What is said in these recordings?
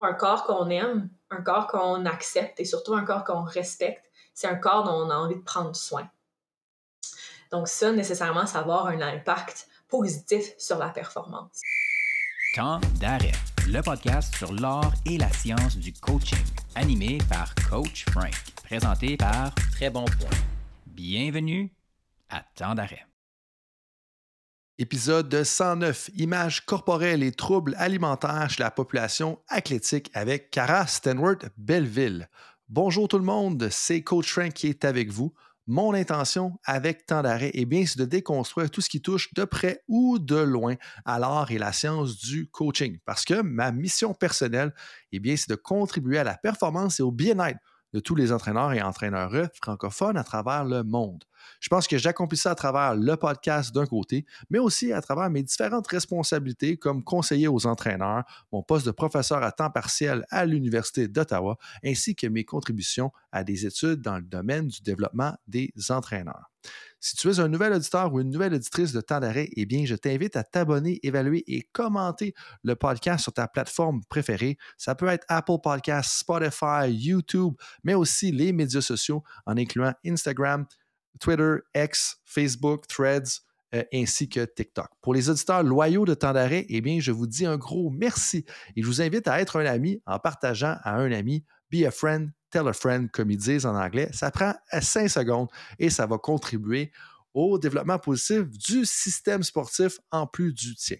Un corps qu'on aime, un corps qu'on accepte et surtout un corps qu'on respecte, c'est un corps dont on a envie de prendre soin. Donc ça, nécessairement, ça va avoir un impact positif sur la performance. Temps d'arrêt, le podcast sur l'art et la science du coaching, animé par Coach Frank, présenté par Très Bon Point. Bienvenue à Temps d'arrêt. Épisode 109, images corporelles et troubles alimentaires chez la population athlétique avec Cara Stenworth Belleville. Bonjour tout le monde, c'est Coach Frank qui est avec vous. Mon intention avec temps d'arrêt, eh bien, c'est de déconstruire tout ce qui touche de près ou de loin à l'art et la science du coaching. Parce que ma mission personnelle, eh bien, c'est de contribuer à la performance et au bien-être de tous les entraîneurs et entraîneurs francophones à travers le monde. Je pense que j'accomplis ça à travers le podcast d'un côté, mais aussi à travers mes différentes responsabilités comme conseiller aux entraîneurs, mon poste de professeur à temps partiel à l'Université d'Ottawa, ainsi que mes contributions à des études dans le domaine du développement des entraîneurs. Si tu es un nouvel auditeur ou une nouvelle auditrice de temps d'arrêt, eh bien, je t'invite à t'abonner, évaluer et commenter le podcast sur ta plateforme préférée. Ça peut être Apple Podcasts, Spotify, YouTube, mais aussi les médias sociaux en incluant Instagram, Twitter, X, Facebook, Threads, euh, ainsi que TikTok. Pour les auditeurs loyaux de temps d'arrêt, eh bien, je vous dis un gros merci et je vous invite à être un ami en partageant à un ami Be a friend, tell a friend, comme ils disent en anglais. Ça prend 5 secondes et ça va contribuer au développement positif du système sportif en plus du tien.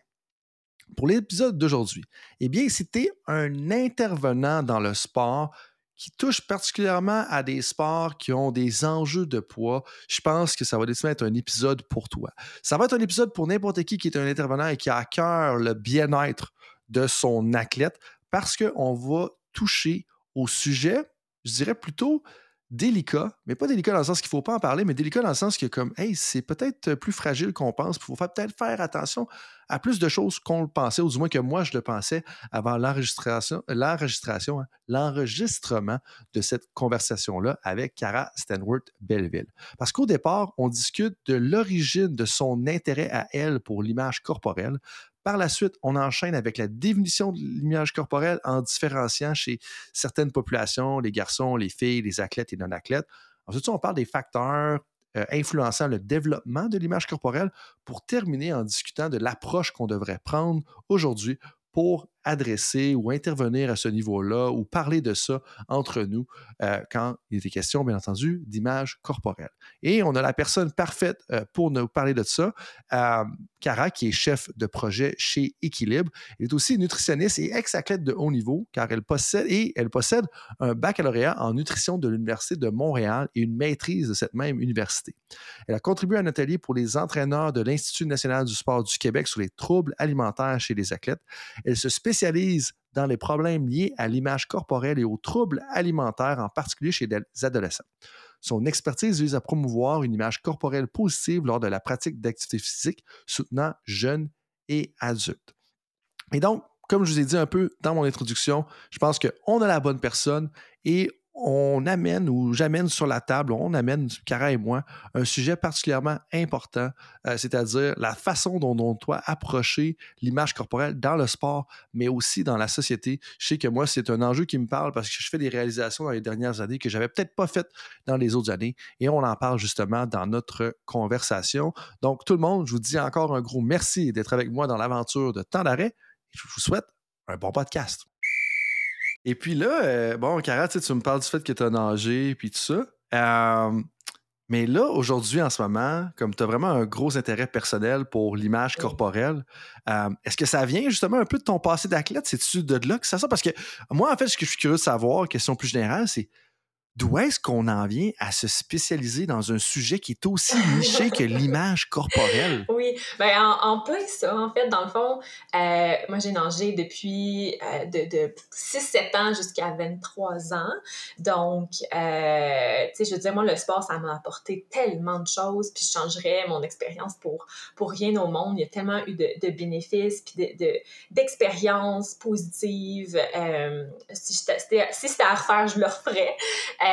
Pour l'épisode d'aujourd'hui, eh bien, c'était un intervenant dans le sport qui touche particulièrement à des sports qui ont des enjeux de poids, je pense que ça va décidément être un épisode pour toi. Ça va être un épisode pour n'importe qui qui est un intervenant et qui a à cœur le bien-être de son athlète parce qu'on va toucher au sujet, je dirais plutôt délicat, mais pas délicat dans le sens qu'il ne faut pas en parler, mais délicat dans le sens que comme, hey, c'est peut-être plus fragile qu'on pense, il faut peut-être faire attention à plus de choses qu'on le pensait, ou du moins que moi je le pensais avant l'enregistration, hein, l'enregistrement de cette conversation-là avec Cara Stanworth Belleville. Parce qu'au départ, on discute de l'origine de son intérêt à elle pour l'image corporelle, par la suite, on enchaîne avec la définition de l'image corporelle en différenciant chez certaines populations, les garçons, les filles, les athlètes et non-athlètes. Ensuite, on parle des facteurs euh, influençant le développement de l'image corporelle pour terminer en discutant de l'approche qu'on devrait prendre aujourd'hui pour adresser ou intervenir à ce niveau-là ou parler de ça entre nous euh, quand il était question, bien entendu, d'image corporelle. Et on a la personne parfaite euh, pour nous parler de ça, euh, Cara, qui est chef de projet chez Équilibre. Elle est aussi nutritionniste et ex-athlète de haut niveau, car elle possède, et elle possède un baccalauréat en nutrition de l'Université de Montréal et une maîtrise de cette même université. Elle a contribué à un atelier pour les entraîneurs de l'Institut national du sport du Québec sur les troubles alimentaires chez les athlètes. Elle se spécialise dans les problèmes liés à l'image corporelle et aux troubles alimentaires, en particulier chez les adolescents. Son expertise vise à promouvoir une image corporelle positive lors de la pratique d'activité physique, soutenant jeunes et adultes. Et donc, comme je vous ai dit un peu dans mon introduction, je pense qu'on a la bonne personne et on amène ou j'amène sur la table, on amène, Cara et moi, un sujet particulièrement important, euh, c'est-à-dire la façon dont on doit approcher l'image corporelle dans le sport, mais aussi dans la société. Je sais que moi, c'est un enjeu qui me parle parce que je fais des réalisations dans les dernières années que j'avais peut-être pas faites dans les autres années et on en parle justement dans notre conversation. Donc, tout le monde, je vous dis encore un gros merci d'être avec moi dans l'aventure de temps d'arrêt je vous souhaite un bon podcast. Et puis là, euh, bon, Cara, tu me parles du fait que tu as nagé puis tout ça. Euh, mais là, aujourd'hui, en ce moment, comme tu as vraiment un gros intérêt personnel pour l'image corporelle, euh, est-ce que ça vient justement un peu de ton passé d'athlète? C'est-tu de là que ça sort? Parce que moi, en fait, ce que je suis curieux de savoir, question plus générale, c'est d'où est-ce qu'on en vient à se spécialiser dans un sujet qui est aussi niché que l'image corporelle? Oui, ben en, en plus ça, en fait, dans le fond, euh, moi j'ai nagé depuis euh, de, de 6-7 ans jusqu'à 23 ans. Donc, euh, tu sais, je veux dire, moi, le sport, ça m'a apporté tellement de choses, puis je changerais mon expérience pour, pour rien au monde. Il y a tellement eu de, de bénéfices, puis d'expériences de, positives. si c'était si à refaire, je le referais.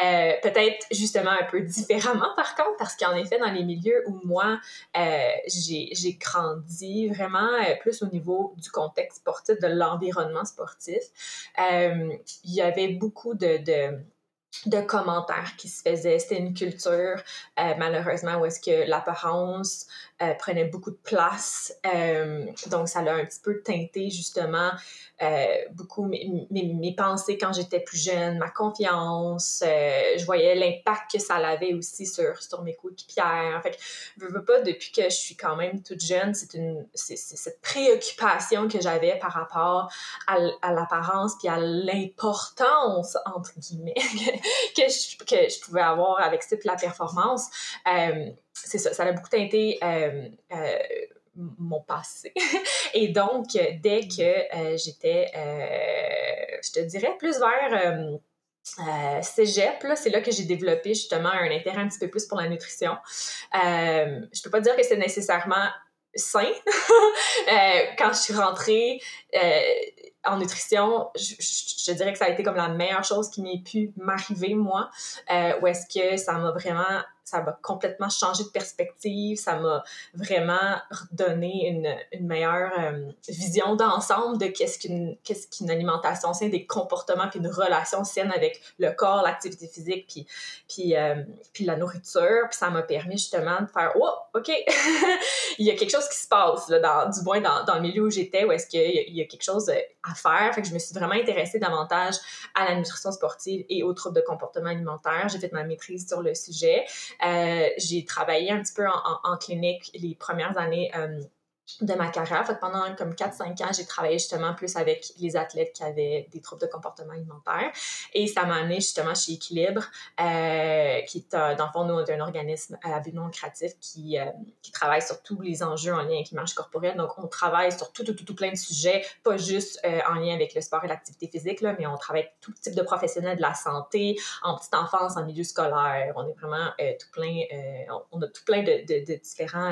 Euh, peut-être justement un peu différemment par contre, parce qu'en effet, dans les milieux où moi, euh, j'ai grandi vraiment euh, plus au niveau du contexte sportif, de l'environnement sportif, il y avait beaucoup de, de de commentaires qui se faisaient. C'était une culture, malheureusement, où est-ce que l'apparence prenait beaucoup de place. donc, ça l'a un petit peu teinté, justement, euh, beaucoup mes, pensées quand j'étais plus jeune, ma confiance. Euh, je voyais l'impact que ça avait aussi sur, sur mes coéquipières. En fait, je veux pas, depuis que je suis quand même toute jeune, c'est une c'est, cette préoccupation que j'avais par rapport à l'apparence puis à l'importance, entre guillemets, que, je, pouvais avoir avec cette la performance. Euh, c'est ça, ça a beaucoup teinté mon passé. Et donc, dès que euh, j'étais, euh, je te dirais, plus vers euh, cégep, c'est là que j'ai développé justement un intérêt un petit peu plus pour la nutrition. je peux pas dire que c'est nécessairement sain. quand je suis rentrée en nutrition, je, je, dirais que ça a été comme la meilleure chose qui m'ait pu m'arriver, moi, où est-ce que ça m'a vraiment ça m'a complètement changé de perspective, ça m'a vraiment donné une, une meilleure euh, vision d'ensemble de qu'est-ce qu'une qu'est-ce alimentation saine, des comportements puis une relation saine avec le corps, l'activité physique puis puis euh, puis la nourriture, puis ça m'a permis justement de faire oh OK, il y a quelque chose qui se passe là, du moins dans, dans le milieu où j'étais où est-ce qu'il y, y, a quelque chose à faire, fait que je me suis vraiment intéressée davantage à la nutrition sportive et aux troubles de comportement alimentaire, j'ai fait ma maîtrise sur le sujet. Euh, j'ai travaillé un petit peu en, clinique les premières années euh, de ma carrière. Pendant comme 4-5 ans, j'ai travaillé justement plus avec les athlètes qui avaient des troubles de comportement alimentaire. Et ça m'a amené justement chez Équilibre, euh, qui est, dans le fond, nous, un organisme à but non lucratif qui, qui travaille sur tous les enjeux en lien avec l'image corporelle. Donc, on travaille sur tout, tout, tout, tout plein de sujets, pas juste en lien avec le sport et l'activité physique, là, mais on travaille avec tout type de professionnels de la santé, en petite enfance, en milieu scolaire. On est vraiment tout plein, on a tout plein de, de, de différents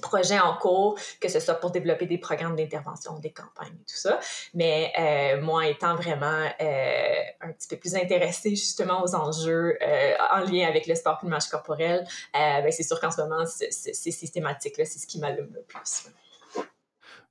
projets en cours, que ce soit pour développer des programmes d'intervention, des campagnes et tout ça. Mais euh, moi, étant vraiment euh, un petit peu plus intéressée justement aux enjeux euh, en lien avec le sport et l'image corporelle, ben, c'est sûr qu'en ce moment, c'est systématique, c'est ce qui m'allume le plus.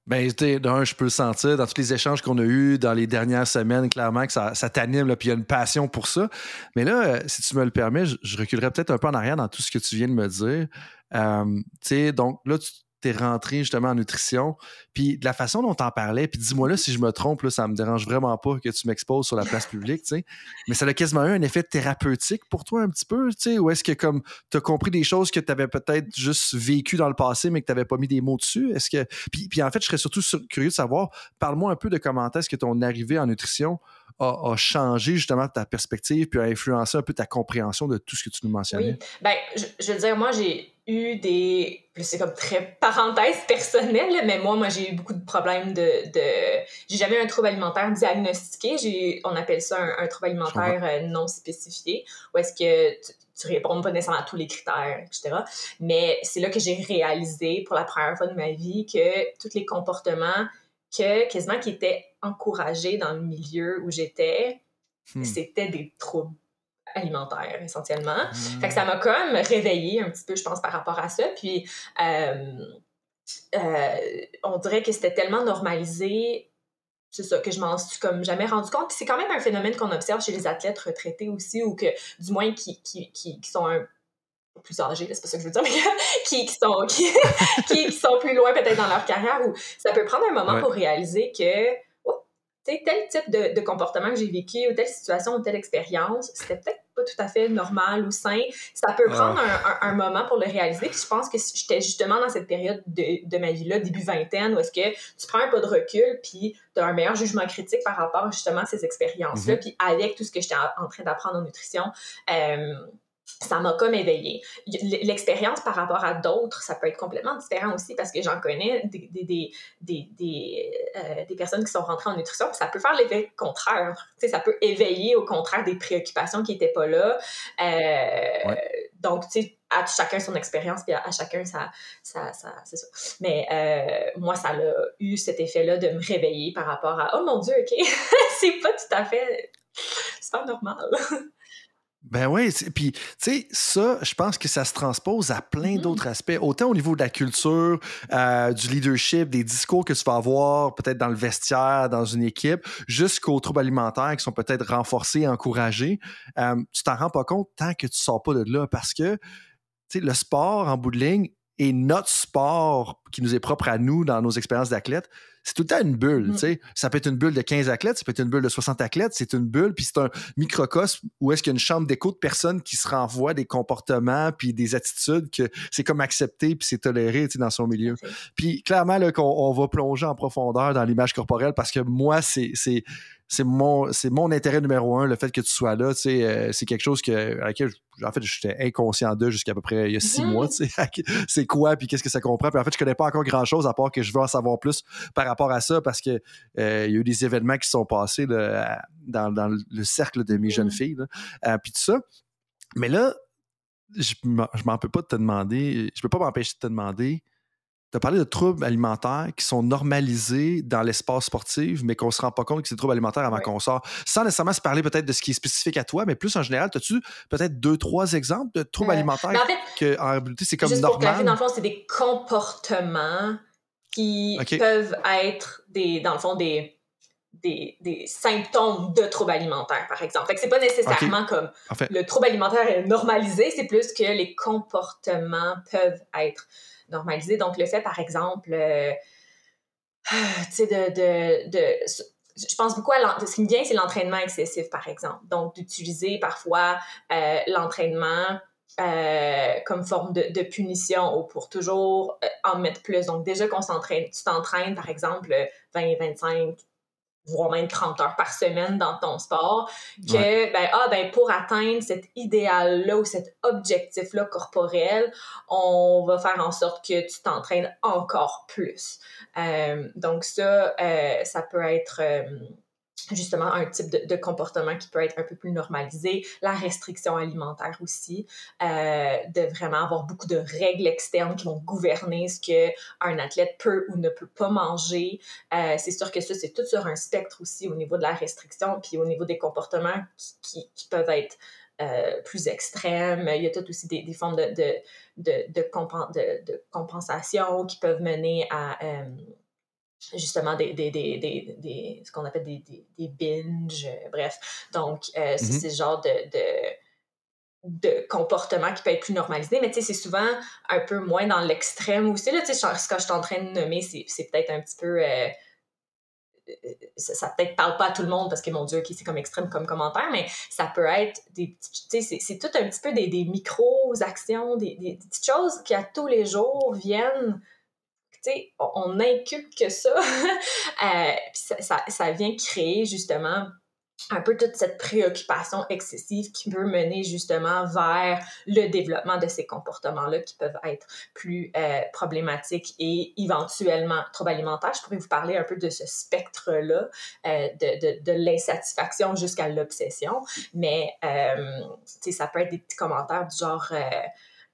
Ben, d'un, je peux le sentir dans tous les échanges qu'on a eus dans les dernières semaines, clairement que ça, ça t'anime, puis il y a une passion pour ça. Mais là, si tu me le permets, je, je reculerai peut-être un peu en arrière dans tout ce que tu viens de me dire. Euh, donc là, tu t'es rentré justement en nutrition. Puis de la façon dont t'en parlais, puis dis-moi là si je me trompe, là, ça me dérange vraiment pas que tu m'exposes sur la place publique, tu sais. Mais ça a quasiment eu un effet thérapeutique pour toi un petit peu, tu sais, ou est-ce que comme tu as compris des choses que tu avais peut-être juste vécu dans le passé, mais que tu n'avais pas mis des mots dessus? Est-ce que. Puis, puis, en fait, je serais surtout curieux de savoir, parle-moi un peu de comment est-ce que ton arrivée en nutrition a, changé justement ta perspective, puis a influencé un peu ta compréhension de tout ce que tu nous mentionnais? Oui. Ben, je, je veux dire, moi, j'ai eu des c'est comme très parenthèse personnelle mais moi moi j'ai eu beaucoup de problèmes de, de... j'ai jamais eu un trouble alimentaire diagnostiqué. On appelle ça un, trouble alimentaire euh, non spécifié où est-ce que tu, tu réponds pas nécessairement à tous les critères etc mais c'est là que j'ai réalisé pour la première fois de ma vie que tous les comportements que quasiment qui étaient encouragés dans le milieu où j'étais hmm. c'était des troubles alimentaire essentiellement. Fait que ça m'a comme réveillée un petit peu, je pense, par rapport à ça. Puis euh, euh, on dirait que c'était tellement normalisé, c'est ça, que je m'en suis comme jamais rendu compte. C'est quand même un phénomène qu'on observe chez les athlètes retraités aussi, ou que du moins qui, qui, qui, sont un plus âgés, c'est pas ça que je veux dire, mais qui, qui, sont, qui, sont plus loin peut-être dans leur carrière, où ça peut prendre un moment pour réaliser que tel type de, de comportement que j'ai vécu, ou telle situation, ou telle expérience, c'était peut-être pas tout à fait normal ou sain. Ça peut prendre un, un, moment pour le réaliser. Puis je pense que j'étais justement dans cette période de, de ma vie-là, début vingtaine, où est-ce que tu prends un pas de recul, puis tu as un meilleur jugement critique par rapport justement à ces expériences-là. Mm-hmm. Puis avec tout ce que j'étais en train d'apprendre en nutrition, euh, ça m'a comme éveillée. L'expérience par rapport à d'autres, ça peut être complètement différent aussi parce que j'en connais des, des, des, des, euh, des, personnes qui sont rentrées en nutrition, puis ça peut faire l'effet contraire. Ça peut éveiller au contraire des préoccupations qui n'étaient pas là. Euh, donc, tu sais, à chacun son expérience, puis à, chacun ça, ça, ça c'est ça. Mais euh, moi, ça a eu cet effet-là de me réveiller par rapport à oh mon Dieu, ok, c'est pas tout à fait, c'est pas normal. Ben oui, puis tu sais, ça, je pense que ça se transpose à plein Mm-hmm. d'autres aspects, autant au niveau de la culture, euh, du leadership, des discours que tu vas avoir peut-être dans le vestiaire, dans une équipe, jusqu'aux troubles alimentaires qui sont peut-être renforcés, encouragés. Euh, tu t'en rends pas compte tant que tu sors pas de là parce que tu sais, le sport, en bout de ligne, et notre sport qui nous est propre à nous dans nos expériences d'athlètes, c'est tout le temps une bulle. Mm. tu sais. Ça peut être une bulle de 15 athlètes, ça peut être une bulle de 60 athlètes, c'est une bulle, puis c'est un microcosme où est-ce qu'il y a une chambre d'écho de personnes qui se renvoient des comportements puis des attitudes que c'est comme accepté puis c'est toléré tu sais, dans son milieu. Puis clairement, là, qu'on on va plonger en profondeur dans l'image corporelle parce que moi, c'est. C'est mon, c'est mon intérêt numéro un, le fait que tu sois là. tu sais, euh, c'est quelque chose que, à laquelle, je- en fait, j'étais inconscient de jusqu'à peu près il y a six Mhm. mois. tu sais, c'est quoi, puis qu'est-ce que ça comprend? Puis en fait, je connais pas encore grand-chose à part que je veux en savoir plus par rapport à ça parce que euh, il y a eu des événements qui se sont passés là, dans, dans le cercle de mes Mhm. jeunes filles. là. Euh, puis tout ça. Mais là, je m'en je m'en peux pas de te demander, je peux pas m'empêcher de te demander. Tu as parlé de troubles alimentaires qui sont normalisés dans l'espace sportif, mais qu'on se rend pas compte que c'est des troubles alimentaires avant Ouais. qu'on sort. Sans nécessairement se parler peut-être de ce qui est spécifique à toi, mais plus en général, as-tu peut-être deux, trois exemples de troubles Euh, alimentaires Mais en fait, que en réalité c'est comme Juste pour clarifier, dans normal? le fond, c'est des comportements qui peuvent être des, dans le fond, des, des, des symptômes de troubles alimentaires, par exemple. Fait que c'est pas nécessairement comme En fait, le trouble alimentaire est normalisé, c'est plus que les comportements peuvent être normalisés. Donc, le fait, par exemple, euh, tu sais, de, de, je pense beaucoup à ce qui me vient, c'est l'entraînement excessif, par exemple. Donc, d'utiliser parfois euh, l'entraînement euh, comme forme de, punition ou pour toujours en mettre plus. Donc, déjà qu'on s'entraîne, tu t'entraînes, par exemple, 20, 25, voire même 30 heures par semaine dans ton sport, que, ben, ah, ben, pour atteindre cet idéal-là ou cet objectif-là corporel, on va faire en sorte que tu t'entraînes encore plus. Euh, donc, ça, euh, ça peut être. euh, justement un type de, comportement qui peut être un peu plus normalisé, la restriction alimentaire aussi, euh, de vraiment avoir beaucoup de règles externes qui vont gouverner ce que un athlète peut ou ne peut pas manger. Euh, c'est sûr que ça, c'est tout sur un spectre aussi au niveau de la restriction, puis au niveau des comportements qui, peuvent être euh, plus extrêmes. Il y a tout aussi des, des formes de- de compensation qui peuvent mener à... justement des, des, des, des, des- ce qu'on appelle des, des, des binges, euh, bref. Donc, euh, c'est Mhm. c'est le genre de, de, de comportement qui peut être plus normalisé, mais tu sais, c'est souvent un peu moins dans l'extrême aussi. Là, tu sais, ce que je suis en train de nommer, c'est peut-être un petit peu... euh, ça, ça peut-être parle pas à tout le monde parce que mon Dieu, ok, c'est comme extrême comme commentaire, mais ça peut être des petites, tu sais, c'est- tout un petit peu des, des micro-actions, des, des- des petites choses qui à tous les jours viennent on, inculque ça, euh, ça, ça, vient créer justement un peu toute cette préoccupation excessive qui peut mener justement vers le développement de ces comportements-là qui peuvent être plus euh, problématiques et éventuellement troubles alimentaires. Je pourrais vous parler un peu de ce spectre-là, euh, de, de, l'insatisfaction jusqu'à l'obsession, mais ça peut être des petits commentaires du genre...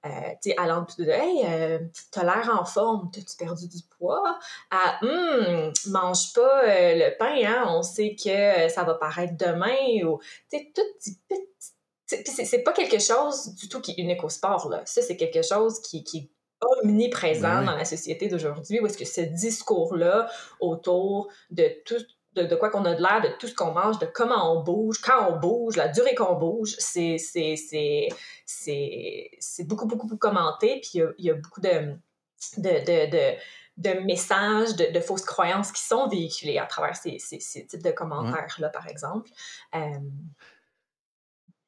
euh, tu sais, allant de Hey, euh, t'as l'air en forme, t'as-tu perdu du poids? À Hum, mange pas euh, le pain, hein, on sait que euh, ça va paraître demain. Ou, tu sais, tout petit, petit. tu sais, Puis c'est pas quelque chose du tout qui est unique au sport, là. Ça, c'est quelque chose qui, qui est omniprésent Ben oui. dans la société d'aujourd'hui, où est-ce que ce discours-là autour de tout de, quoi qu'on a de l'air, de tout ce qu'on mange, de comment on bouge, quand on bouge, la durée qu'on bouge, c'est beaucoup, beaucoup, beaucoup commenté. Puis il y a, beaucoup de, de, de, messages, de, fausses croyances qui sont véhiculés à travers ces, ces, ces types de commentaires-là, par exemple. Euh,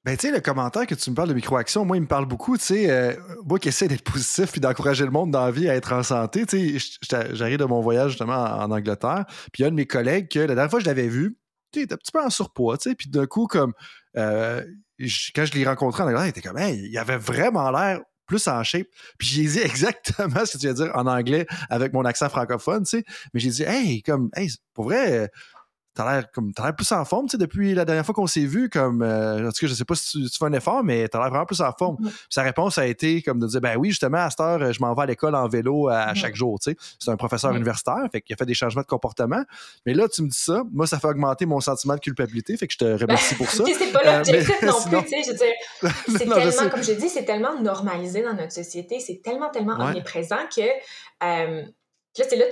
Ben, tu sais, le commentaire que tu me parles de microaction, moi, il me parle beaucoup, tu sais, euh, moi qui essaie d'être positif puis d'encourager le monde dans la vie à être en santé, tu sais, j'arrive de mon voyage justement en, Angleterre, puis il y a un de mes collègues que la dernière fois que je l'avais vu, tu sais, il était un petit peu en surpoids, tu sais, puis d'un coup, comme, euh, quand je l'ai rencontré en Angleterre, il était comme, hey, il avait vraiment l'air plus en shape. Puis j'ai dit exactement ce que tu de dire en anglais avec mon accent francophone, tu sais, mais j'ai dit, hey, comme, hey, pour vrai, t'as l'air comme t'as l'air plus en forme, tu sais, depuis la dernière fois qu'on s'est vu, comme euh, en tout cas, je sais pas si tu, fais un effort, mais t'as l'air vraiment plus en forme. Sa réponse a été comme de dire ben oui, justement, à cette heure, je m'en vais à l'école en vélo à, chaque jour, tu sais. C'est un professeur universitaire, fait qu'il a fait des changements de comportement. Mais là, tu me dis ça, moi, ça fait augmenter mon sentiment de culpabilité, fait que je te remercie pour ça. C'est pas Euh, l'objectif non sinon- plus, tu sais, je veux dire, c'est tellement, comme je dis, c'est tellement normalisé dans notre société, c'est tellement, tellement Ouais. omniprésent que, euh, là, c'est là,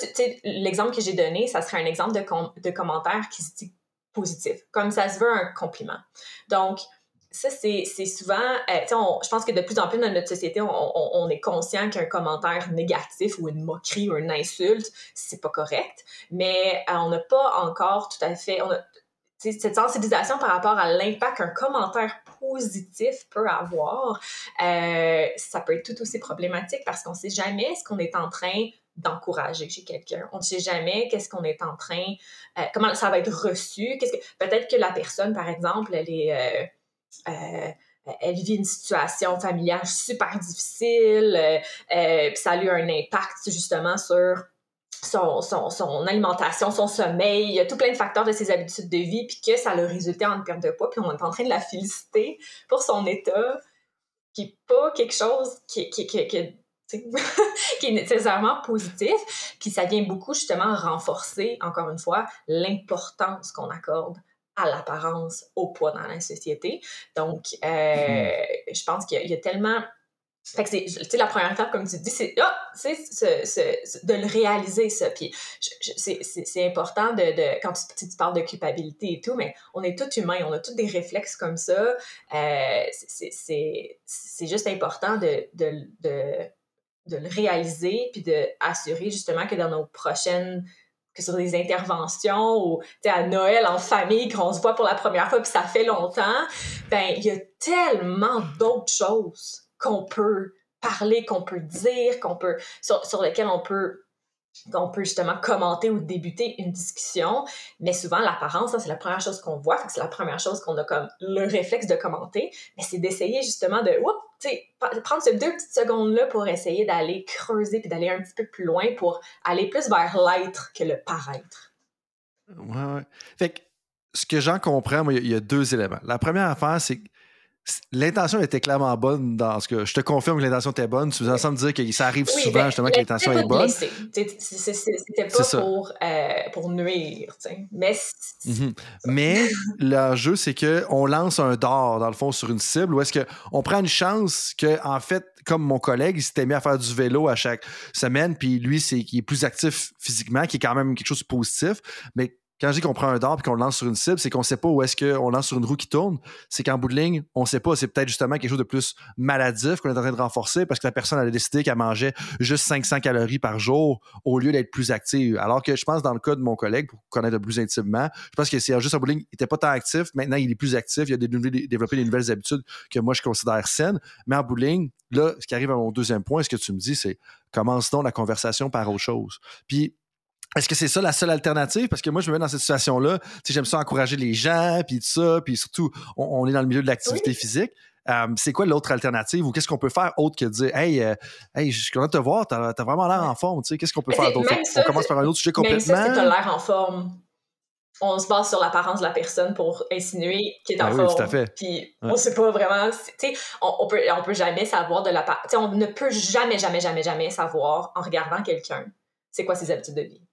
l'exemple que j'ai donné, ça serait un exemple de, com- de commentaire qui se dit positif, comme ça se veut un compliment. Donc, ça, c'est souvent, euh, je pense que de plus en plus dans notre société, on, on- est conscient qu'un commentaire négatif ou une moquerie ou une insulte, c'est pas correct, mais euh, on n'a pas encore tout à fait, on a, cette sensibilisation par rapport à l'impact qu'un commentaire positif peut avoir, euh, ça peut être tout aussi problématique parce qu'on ne sait jamais ce qu'on est en train d'encourager chez quelqu'un. On ne sait jamais qu'est-ce qu'on est en train, euh, comment ça va être reçu. Qu'est-ce que peut-être que la personne, par exemple, elle est euh, euh, elle vit une situation familiale super difficile, puis ça a eu un impact justement sur son, son, son alimentation, son sommeil, il y a tout plein de facteurs de ses habitudes de vie, puis que ça a résulté en une perte de poids, puis on est en train de la féliciter pour son état, qui n'est pas quelque chose qui, qui, qui est nécessairement positif, puis ça vient beaucoup justement renforcer, encore une fois, l'importance qu'on accorde à l'apparence, au poids dans la société. Donc, euh, je pense qu'il y, a- il y a tellement fait que c'est, tu sais, la première étape, comme tu dis, c'est, ah, ce- ce- de le réaliser, ça. Puis, c'est, important de, de quand tu, parles de culpabilité et tout, mais on est tous humains, on a tous des réflexes comme ça. Euh, c'est, juste important de, de, de, de le réaliser, puis de assurer justement que dans nos prochaines que sur des interventions ou à Noël en famille qu'on se voit pour la première fois puis ça fait longtemps ben il y a tellement d'autres choses qu'on peut parler qu'on peut dire qu'on peut sur, sur lesquelles on peut qu'on peut justement commenter ou débuter une discussion, mais souvent l'apparence, ça, c'est la première chose qu'on voit, c'est la première chose qu'on a comme le réflexe de commenter, mais c'est d'essayer justement de, oups, tu sais, pa- prendre ces deux petites secondes-là pour essayer d'aller creuser puis d'aller un petit peu plus loin pour aller plus vers l'être que le paraître. Ouais. Fait que ce que j'en comprends, moi, il y a- deux éléments. La première affaire, c'est l'intention était clairement bonne dans ce que je te confirme que l'intention était bonne. Tu nous en me dire que ça arrive Oui, souvent ben, justement que l'intention est bonne. C'était pas ça. pour, euh, pour nuire, tu sais. Mais c'est- Mhm. Mais l'enjeu, c'est qu'on lance un dard, dans le fond, sur une cible, où est-ce qu'on prend une chance que, en fait, comme mon collègue, il s'était mis à faire du vélo à chaque semaine, puis lui, c'est qui est plus actif physiquement, qui est quand même quelque chose de positif. Mais quand je dis qu'on prend un dard et qu'on le lance sur une cible, c'est qu'on sait pas où est-ce qu'on lance sur une roue qui tourne. C'est qu'en bout de ligne, on sait pas. C'est peut-être justement quelque chose de plus maladif qu'on est en train de renforcer parce que la personne elle a décidé qu'elle mangeait juste 500 calories par jour au lieu d'être plus active. Alors que je pense, dans le cas de mon collègue, pour connaître plus intimement, je pense que c'est juste en bout de ligne, il était pas tant actif. Maintenant, il est plus actif. Il a développé des nouvelles habitudes que moi, je considère saines. Mais en bout de ligne, là, ce qui arrive à mon deuxième point, ce que tu me dis, c'est commence donc la conversation par autre chose. Puis, est-ce que c'est ça la seule alternative? Parce que moi, je me mets dans cette situation-là. Tu sais, j'aime ça encourager les gens, puis tout ça, puis surtout, on, on est dans le milieu de l'activité physique. Euh, c'est quoi l'autre alternative ou qu'est-ce qu'on peut faire autre que de dire Hey, euh, hey je suis content de te voir, t'as as vraiment l'air en forme, tu sais, qu'est-ce qu'on peut faire d'autre? On commence par un autre sujet Même ça, c'est complètement. l'air en forme. On se base sur l'apparence de la personne pour insinuer qu'il est en Ben oui, forme. tout à fait. Puis Ouais. on sait pas vraiment. On, on peut, on peut jamais savoir de sais, on ne peut jamais, jamais, jamais, jamais savoir en regardant quelqu'un c'est quoi ses habitudes de vie.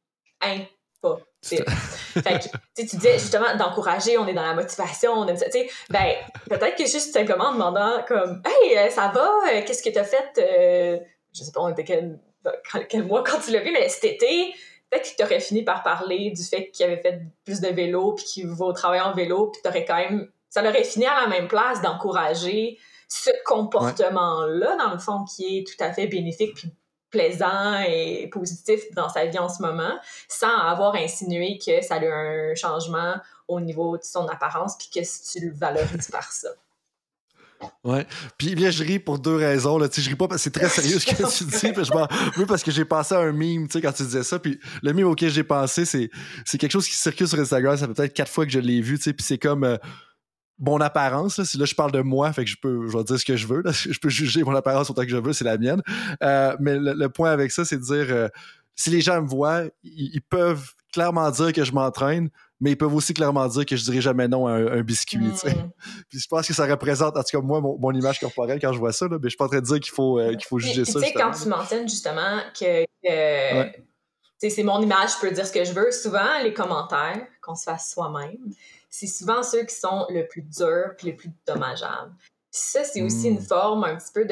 Impossible. fait que, tu sais, tu disais justement d'encourager, on est dans la motivation, on aime ça. Tu sais, ben, peut-être que juste simplement en demandant comme Hey, euh, ça va, Euh, qu'est-ce que t'as fait? euh, je sais pas, on était quel, quel, mois quand tu l'as vu, mais cet été, peut-être qu'il t'aurait fini par parler du fait qu'il avait fait plus de vélo, puis qu'il va au travail en vélo, puis t'aurais quand même. Ça l'aurait fini à la même place d'encourager ce comportement-là, dans le fond, qui est tout à fait bénéfique, puis plaisant et positif dans sa vie en ce moment, sans avoir insinué que ça a eu un changement au niveau de son apparence, puis que si tu le valorises par ça. Ouais. Puis là, je ris pour deux raisons. Là. Tu sais, je ris pas parce que c'est très sérieux ce que tu dis. Puis je m'en veux parce que j'ai pensé à un meme tu sais, quand tu disais ça. Puis le meme auquel j'ai pensé, c'est, c'est quelque chose qui circule sur Instagram. Ça fait peut-être quatre fois que je l'ai vu. Tu sais, puis c'est comme euh, mon apparence. Là. Si là, je parle de moi, fait que je peux je vais dire ce que je veux. Là. Je peux juger mon apparence autant que je veux, c'est la mienne. Euh, mais le, le point avec ça, c'est de dire euh, si les gens me voient, ils, ils peuvent clairement dire que je m'entraîne, mais ils peuvent aussi clairement dire que je dirais jamais non à un, biscuit. Mm. Puis je pense que ça représente, en tout cas, moi, mon, image corporelle quand je vois ça, là, mais je suis pas en train de dire qu'il faut, euh, qu'il faut juger ça. Tu sais, quand tu mentionnes justement que. C'est mon image, je peux dire ce que je veux. Souvent, les commentaires qu'on se fasse soi-même, c'est souvent ceux qui sont le plus durs puis les plus dommageables. ça, c'est aussi une mm. forme un petit peu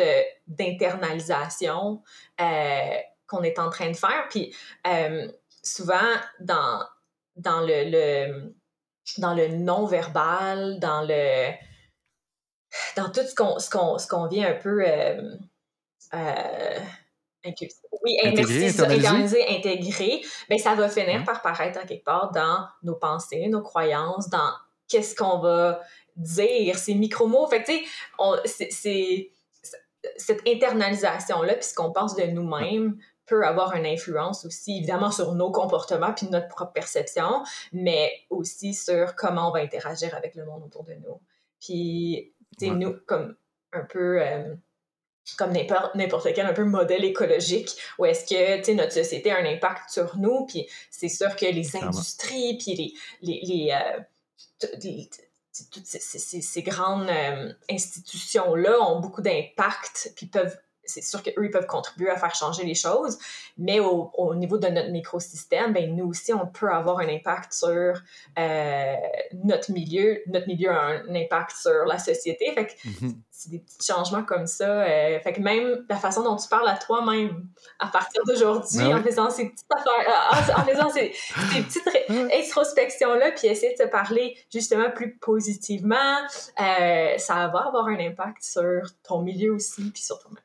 d'internalisation euh, qu'on est en train de faire. Puis euh, souvent, dans, dans le, dans le non-verbal, dans le dans tout ce qu'on ce qu'on vient un peu euh, oui, intégrer, internaliser, intégrer, ben, ça va finir par paraître en quelque part dans nos pensées, nos croyances, dans qu'est-ce qu'on va dire, ces micro-mots. Fait tu sais, c'est cette internalisation-là, puis ce qu'on pense de nous-mêmes, peut avoir une influence aussi, évidemment, sur nos comportements puis notre propre perception, mais aussi sur comment on va interagir avec le monde autour de nous. Puis, tu sais, nous, comme un peu... Euh, comme n'importe quel un peu modèle écologique où est-ce que notre société a un impact sur nous puis c'est sûr que les industries puis les, les, les, euh, toutes ces, ces, grandes euh, institutions là ont beaucoup d'impact puis peuvent c'est sûr qu'eux, ils peuvent contribuer à faire changer les choses, mais au, au niveau de notre microsystème, ben, nous aussi, on peut avoir un impact sur euh, notre milieu. Notre milieu a un impact sur la société. Fait que mm-hmm. c'est des petits changements comme ça. Euh, fait que même la façon dont tu parles à toi-même à partir d'aujourd'hui, ben en faisant ces petites affaires, en, faisant ces, ces petites introspections-là, puis essayer de te parler justement plus positivement, euh, ça va avoir un impact sur ton milieu aussi, puis sur toi-même.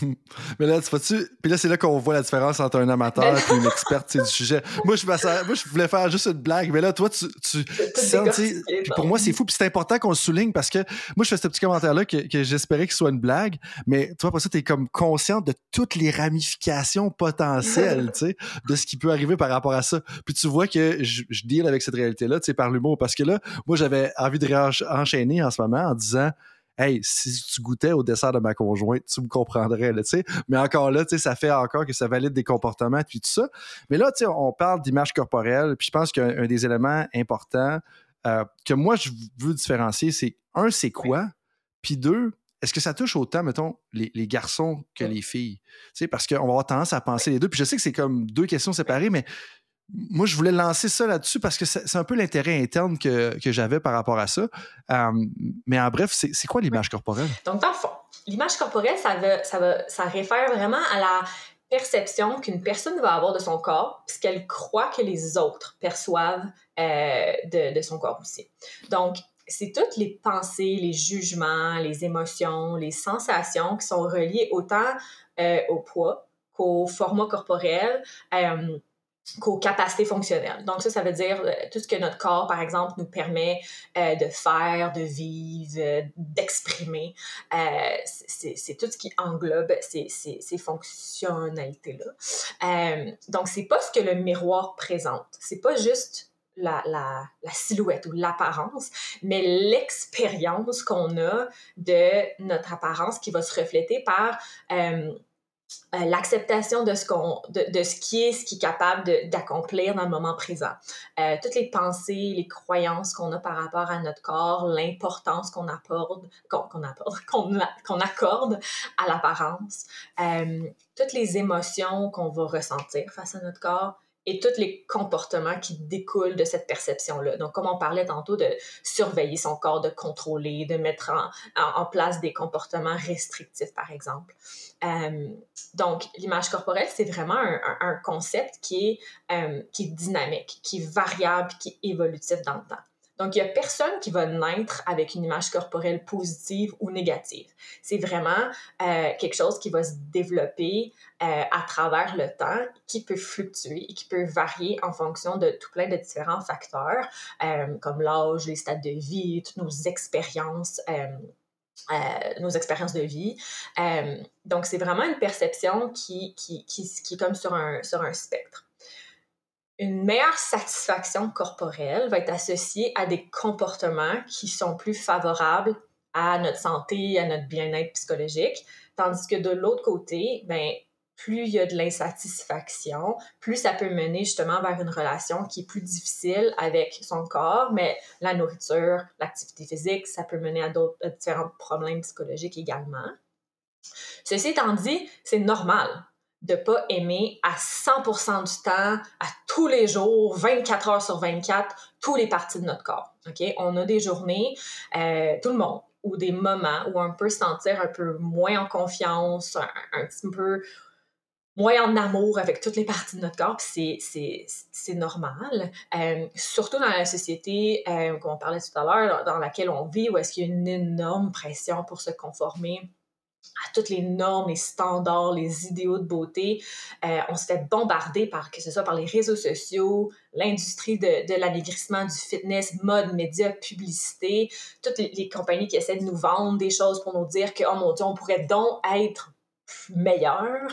Mais là, tu vois-tu. Puis là, c'est là qu'on voit la différence entre un amateur et une experte du sujet. Moi je, moi, je voulais faire juste une blague, mais là, toi, tu. tu, puis pour moi, c'est fou. Puis c'est important qu'on le souligne parce que moi, je fais ce petit commentaire-là que, que j'espérais qu'il soit une blague. Mais tu vois, pour ça, tu es comme consciente de toutes les ramifications potentielles, tu sais, de ce qui peut arriver par rapport à ça. Puis tu vois que je, je deal avec cette réalité-là, tu sais, par l'humour. Parce que là, moi, j'avais envie de réenchaîner en ce moment en disant hey, si tu goûtais au dessert de ma conjointe, tu me comprendrais, tu sais. Mais encore là, tu sais, ça fait encore que ça valide des comportements, puis tout ça. Mais là, tu sais, on parle d'image corporelle, puis je pense qu'un des éléments importants euh, que moi, je veux différencier, c'est un, c'est quoi? Puis deux, est-ce que ça touche autant, mettons, les, garçons que les filles? Tu sais, parce qu'on va avoir tendance à penser les deux. Puis je sais que c'est comme deux questions séparées, mais moi, je voulais lancer ça là-dessus parce que c'est un peu l'intérêt interne que, j'avais par rapport à ça. Euh, mais en bref, c'est quoi l'image corporelle? Donc, dans le fond, l'image corporelle, ça, ça, ça réfère vraiment à la perception qu'une personne va avoir de son corps, puisqu'elle croit que les autres perçoivent euh, de, son corps aussi. Donc, c'est toutes les pensées, les jugements, les émotions, les sensations qui sont reliées autant euh, au poids qu'au format corporel qu'aux capacités fonctionnelles. Donc ça, ça veut dire euh, tout ce que notre corps, par exemple, nous permet euh, de faire, de vivre, euh, d'exprimer. c'est tout ce qui englobe ces, ces, ces fonctionnalités-là. donc c'est pas ce que le miroir présente. C'est pas juste la, la, la, silhouette ou l'apparence, mais l'expérience qu'on a de notre apparence qui va se refléter par euh, l'acceptation de ce qu'on de, de, ce qui est ce qui est capable d'accomplir dans le moment présent. Euh, toutes les pensées les croyances qu'on a par rapport à notre corps l'importance qu'on apporte qu'on apporte qu'on accorde à l'apparence euh, toutes les émotions qu'on va ressentir face à notre corps et tous les comportements qui découlent de cette perception-là. Donc, comme on parlait tantôt de surveiller son corps, de contrôler, de mettre en, place des comportements restrictifs, par exemple. Euh, donc, l'image corporelle, c'est vraiment un, un, concept qui est, euh, qui est dynamique, qui est variable, qui est évolutif dans le temps. Donc, il n'y a personne qui va naître avec une image corporelle positive ou négative. C'est vraiment euh, quelque chose qui va se développer euh, à travers le temps, qui peut fluctuer et qui peut varier en fonction de tout plein de différents facteurs, euh, comme l'âge, les stades de vie, toutes nos expériences. nos expériences de vie. donc, c'est vraiment une perception qui, qui, qui, qui est comme sur un, sur un spectre une meilleure satisfaction corporelle va être associée à des comportements qui sont plus favorables à notre santé, à notre bien-être psychologique, tandis que de l'autre côté, ben, plus il y a de l'insatisfaction, plus ça peut mener justement vers une relation qui est plus difficile avec son corps, mais la nourriture, l'activité physique, ça peut mener à d'autres différents problèmes psychologiques également. Ceci étant dit, c'est normal de pas aimer à 100% du temps, à tous les jours, 24 heures sur 24, tous les parties de notre corps. Ok, On a des journées, euh, tout le monde, ou des moments où on peut se sentir un peu moins en confiance, un, petit peu moins en amour avec toutes les parties de notre corps, c'est, c'est, normal. Euh, surtout dans la société, euh, on parlait tout à l'heure, dans laquelle on vit, où est-ce qu'il y a une énorme pression pour se conformer à toutes les normes, les standards, les idéaux de beauté. Euh, on se fait bombarder par, que ce soit par les réseaux sociaux, l'industrie de, de l'amaigrissement, du fitness, mode, médias, publicité, toutes les, compagnies qui essaient de nous vendre des choses pour nous dire que, oh mon Dieu, on pourrait donc être meilleur.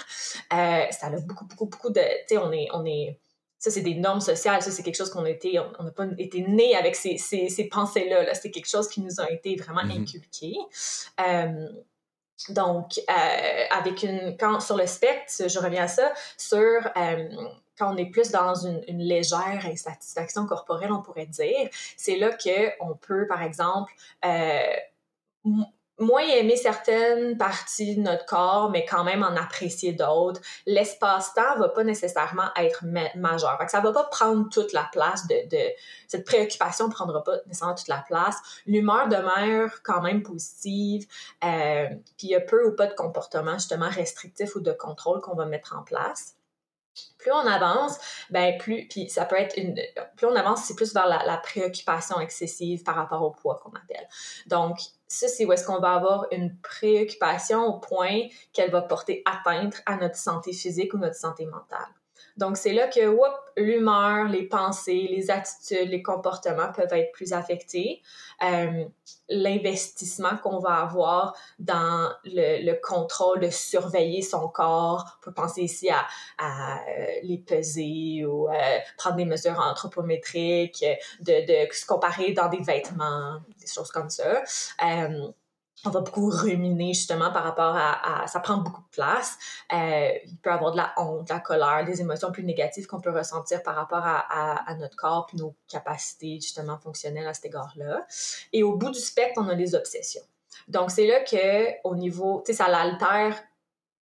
Euh, ça a beaucoup, beaucoup, beaucoup de... Tu sais, on est... On est ça, c'est des normes sociales. Ça, c'est quelque chose qu'on a été, on n'a pas été né avec ces, ces, ces pensées-là. -là, c'est quelque chose qui nous a été vraiment mm-hmm. inculqué. Euh, donc, euh, avec une, quand, sur le spectre, je reviens à ça, sur euh, quand on est plus dans une, légère insatisfaction corporelle, on pourrait dire, c'est là qu'on peut, par exemple, euh, moins aimer certaines parties de notre corps, mais quand même en apprécier d'autres. L'espace-temps va pas nécessairement être majeur. Fait que ça va pas prendre toute la place de, de cette préoccupation prendra pas nécessairement toute la place. L'humeur demeure quand même positive. Euh, puis il y a peu ou pas de comportement justement restrictif ou de contrôle qu'on va mettre en place plus on avance, ben plus, puis ça peut être une, plus on avance, c'est plus vers la, la, préoccupation excessive par rapport au poids qu'on appelle. Donc, ça, c'est où est-ce qu'on va avoir une préoccupation au point qu'elle va porter atteinte à notre santé physique ou notre santé mentale. Donc, c'est là que l'humeur, les pensées, les attitudes, les comportements peuvent être plus affectés. Euh, L'investissement qu'on va avoir dans le, le, contrôle de surveiller son corps, peut penser ici à, euh, les peser ou euh, prendre des mesures anthropométriques, de se comparer dans des vêtements, des choses comme ça. On va beaucoup ruminer justement par rapport à, ça prend beaucoup de place. Euh, il peut avoir de la honte, de la colère, des émotions plus négatives qu'on peut ressentir par rapport à, notre corps puis nos capacités justement fonctionnelles à cet égard-là. Et au bout du spectre, on a les obsessions. Donc c'est là que au niveau, tu sais, ça l'altère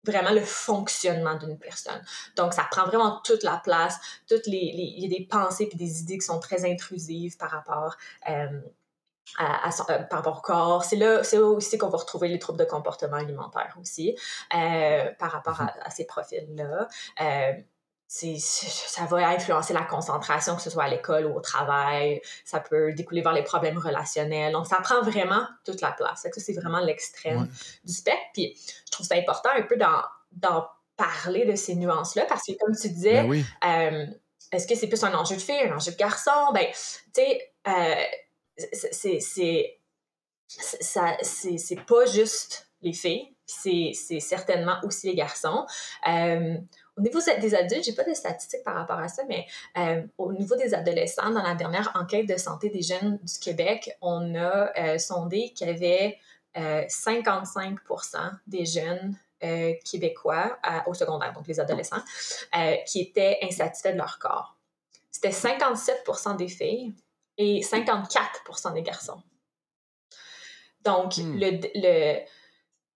vraiment le fonctionnement d'une personne. Donc, ça prend vraiment toute la place, toutes les, il y a des pensées puis des idées qui sont très intrusives par rapport euh, à, euh, par rapport au corps. C'est là, c'est aussi qu'on va retrouver les troubles de comportement alimentaire aussi, euh, par rapport à, à ces profils-là. Euh, ça va influencer la concentration, que ce soit à l'école ou au travail. Ça peut découler vers les problèmes relationnels. Donc, ça prend vraiment toute la place. Ça, c'est vraiment l'extrême du spectre. Puis, je trouve ça important un peu d'en parler de ces nuances-là parce que, comme tu disais, ben est-ce que c'est plus un enjeu de fille, un enjeu de garçon? Ben, tu sais, c'est c'est pas juste les filles, c'est certainement aussi les garçons. Euh, au niveau des adultes, j'ai pas de statistiques par rapport à ça, mais euh, au niveau des adolescents, dans la dernière enquête de santé des jeunes du Québec, on a euh, sondé qu'il y avait 55% des jeunes québécois au secondaire, donc les adolescents, qui étaient insatisfaits de leur corps. C'était 57% des filles et 54% des garçons. Donc, hmm. le,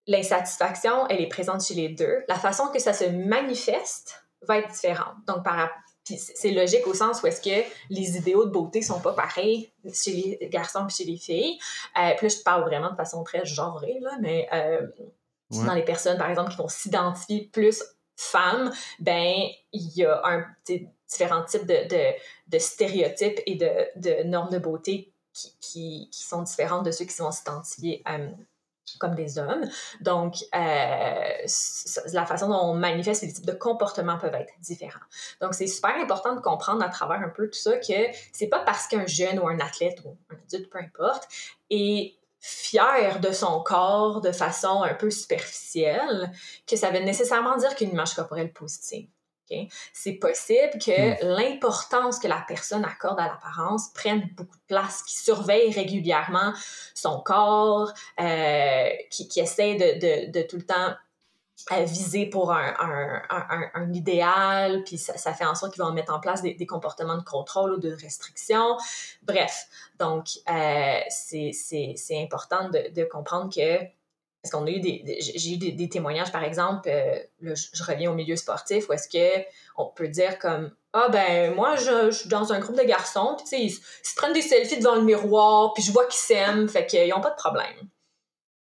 l'insatisfaction, elle est présente chez les deux. La façon que ça se manifeste va être différente. Donc, par, c'est logique au sens où est-ce que les idéaux de beauté sont pas pareils chez les garçons et chez les filles. Euh, puis là, je parle vraiment de façon très genrée, là, mais euh, dans les personnes, par exemple, qui vont s'identifier plus femmes, ben il y a un différents types de, stéréotypes et de, normes de beauté qui, sont différentes de ceux qui vont s'identifier euh, comme des hommes. Donc, euh, la façon dont on manifeste les types de comportements peuvent être différents. Donc, c'est super important de comprendre à travers un peu tout ça que c'est pas parce qu'un jeune ou un athlète ou un adulte, peu importe, est fier de son corps de façon un peu superficielle que ça veut nécessairement dire qu'une image corporelle positive. C'est possible que hmm. l'importance que la personne accorde à l'apparence prenne beaucoup de place, qui surveille régulièrement son corps, euh, qui, qui, essaie de, de, de, tout le temps viser pour un, un, idéal, puis ça, fait en sorte qu'ils vont mettre en place des, comportements de contrôle ou de restriction. Bref, donc euh, c'est important de, de, comprendre que parce qu'on a eu des, j'ai eu des, témoignages par exemple, euh, je, reviens au milieu sportif où est-ce que on peut dire comme ah ben moi je, suis dans un groupe de garçons puis tu sais ils, se prennent des selfies devant le miroir puis je vois qu'ils s'aiment fait qu'ils n'ont pas de problème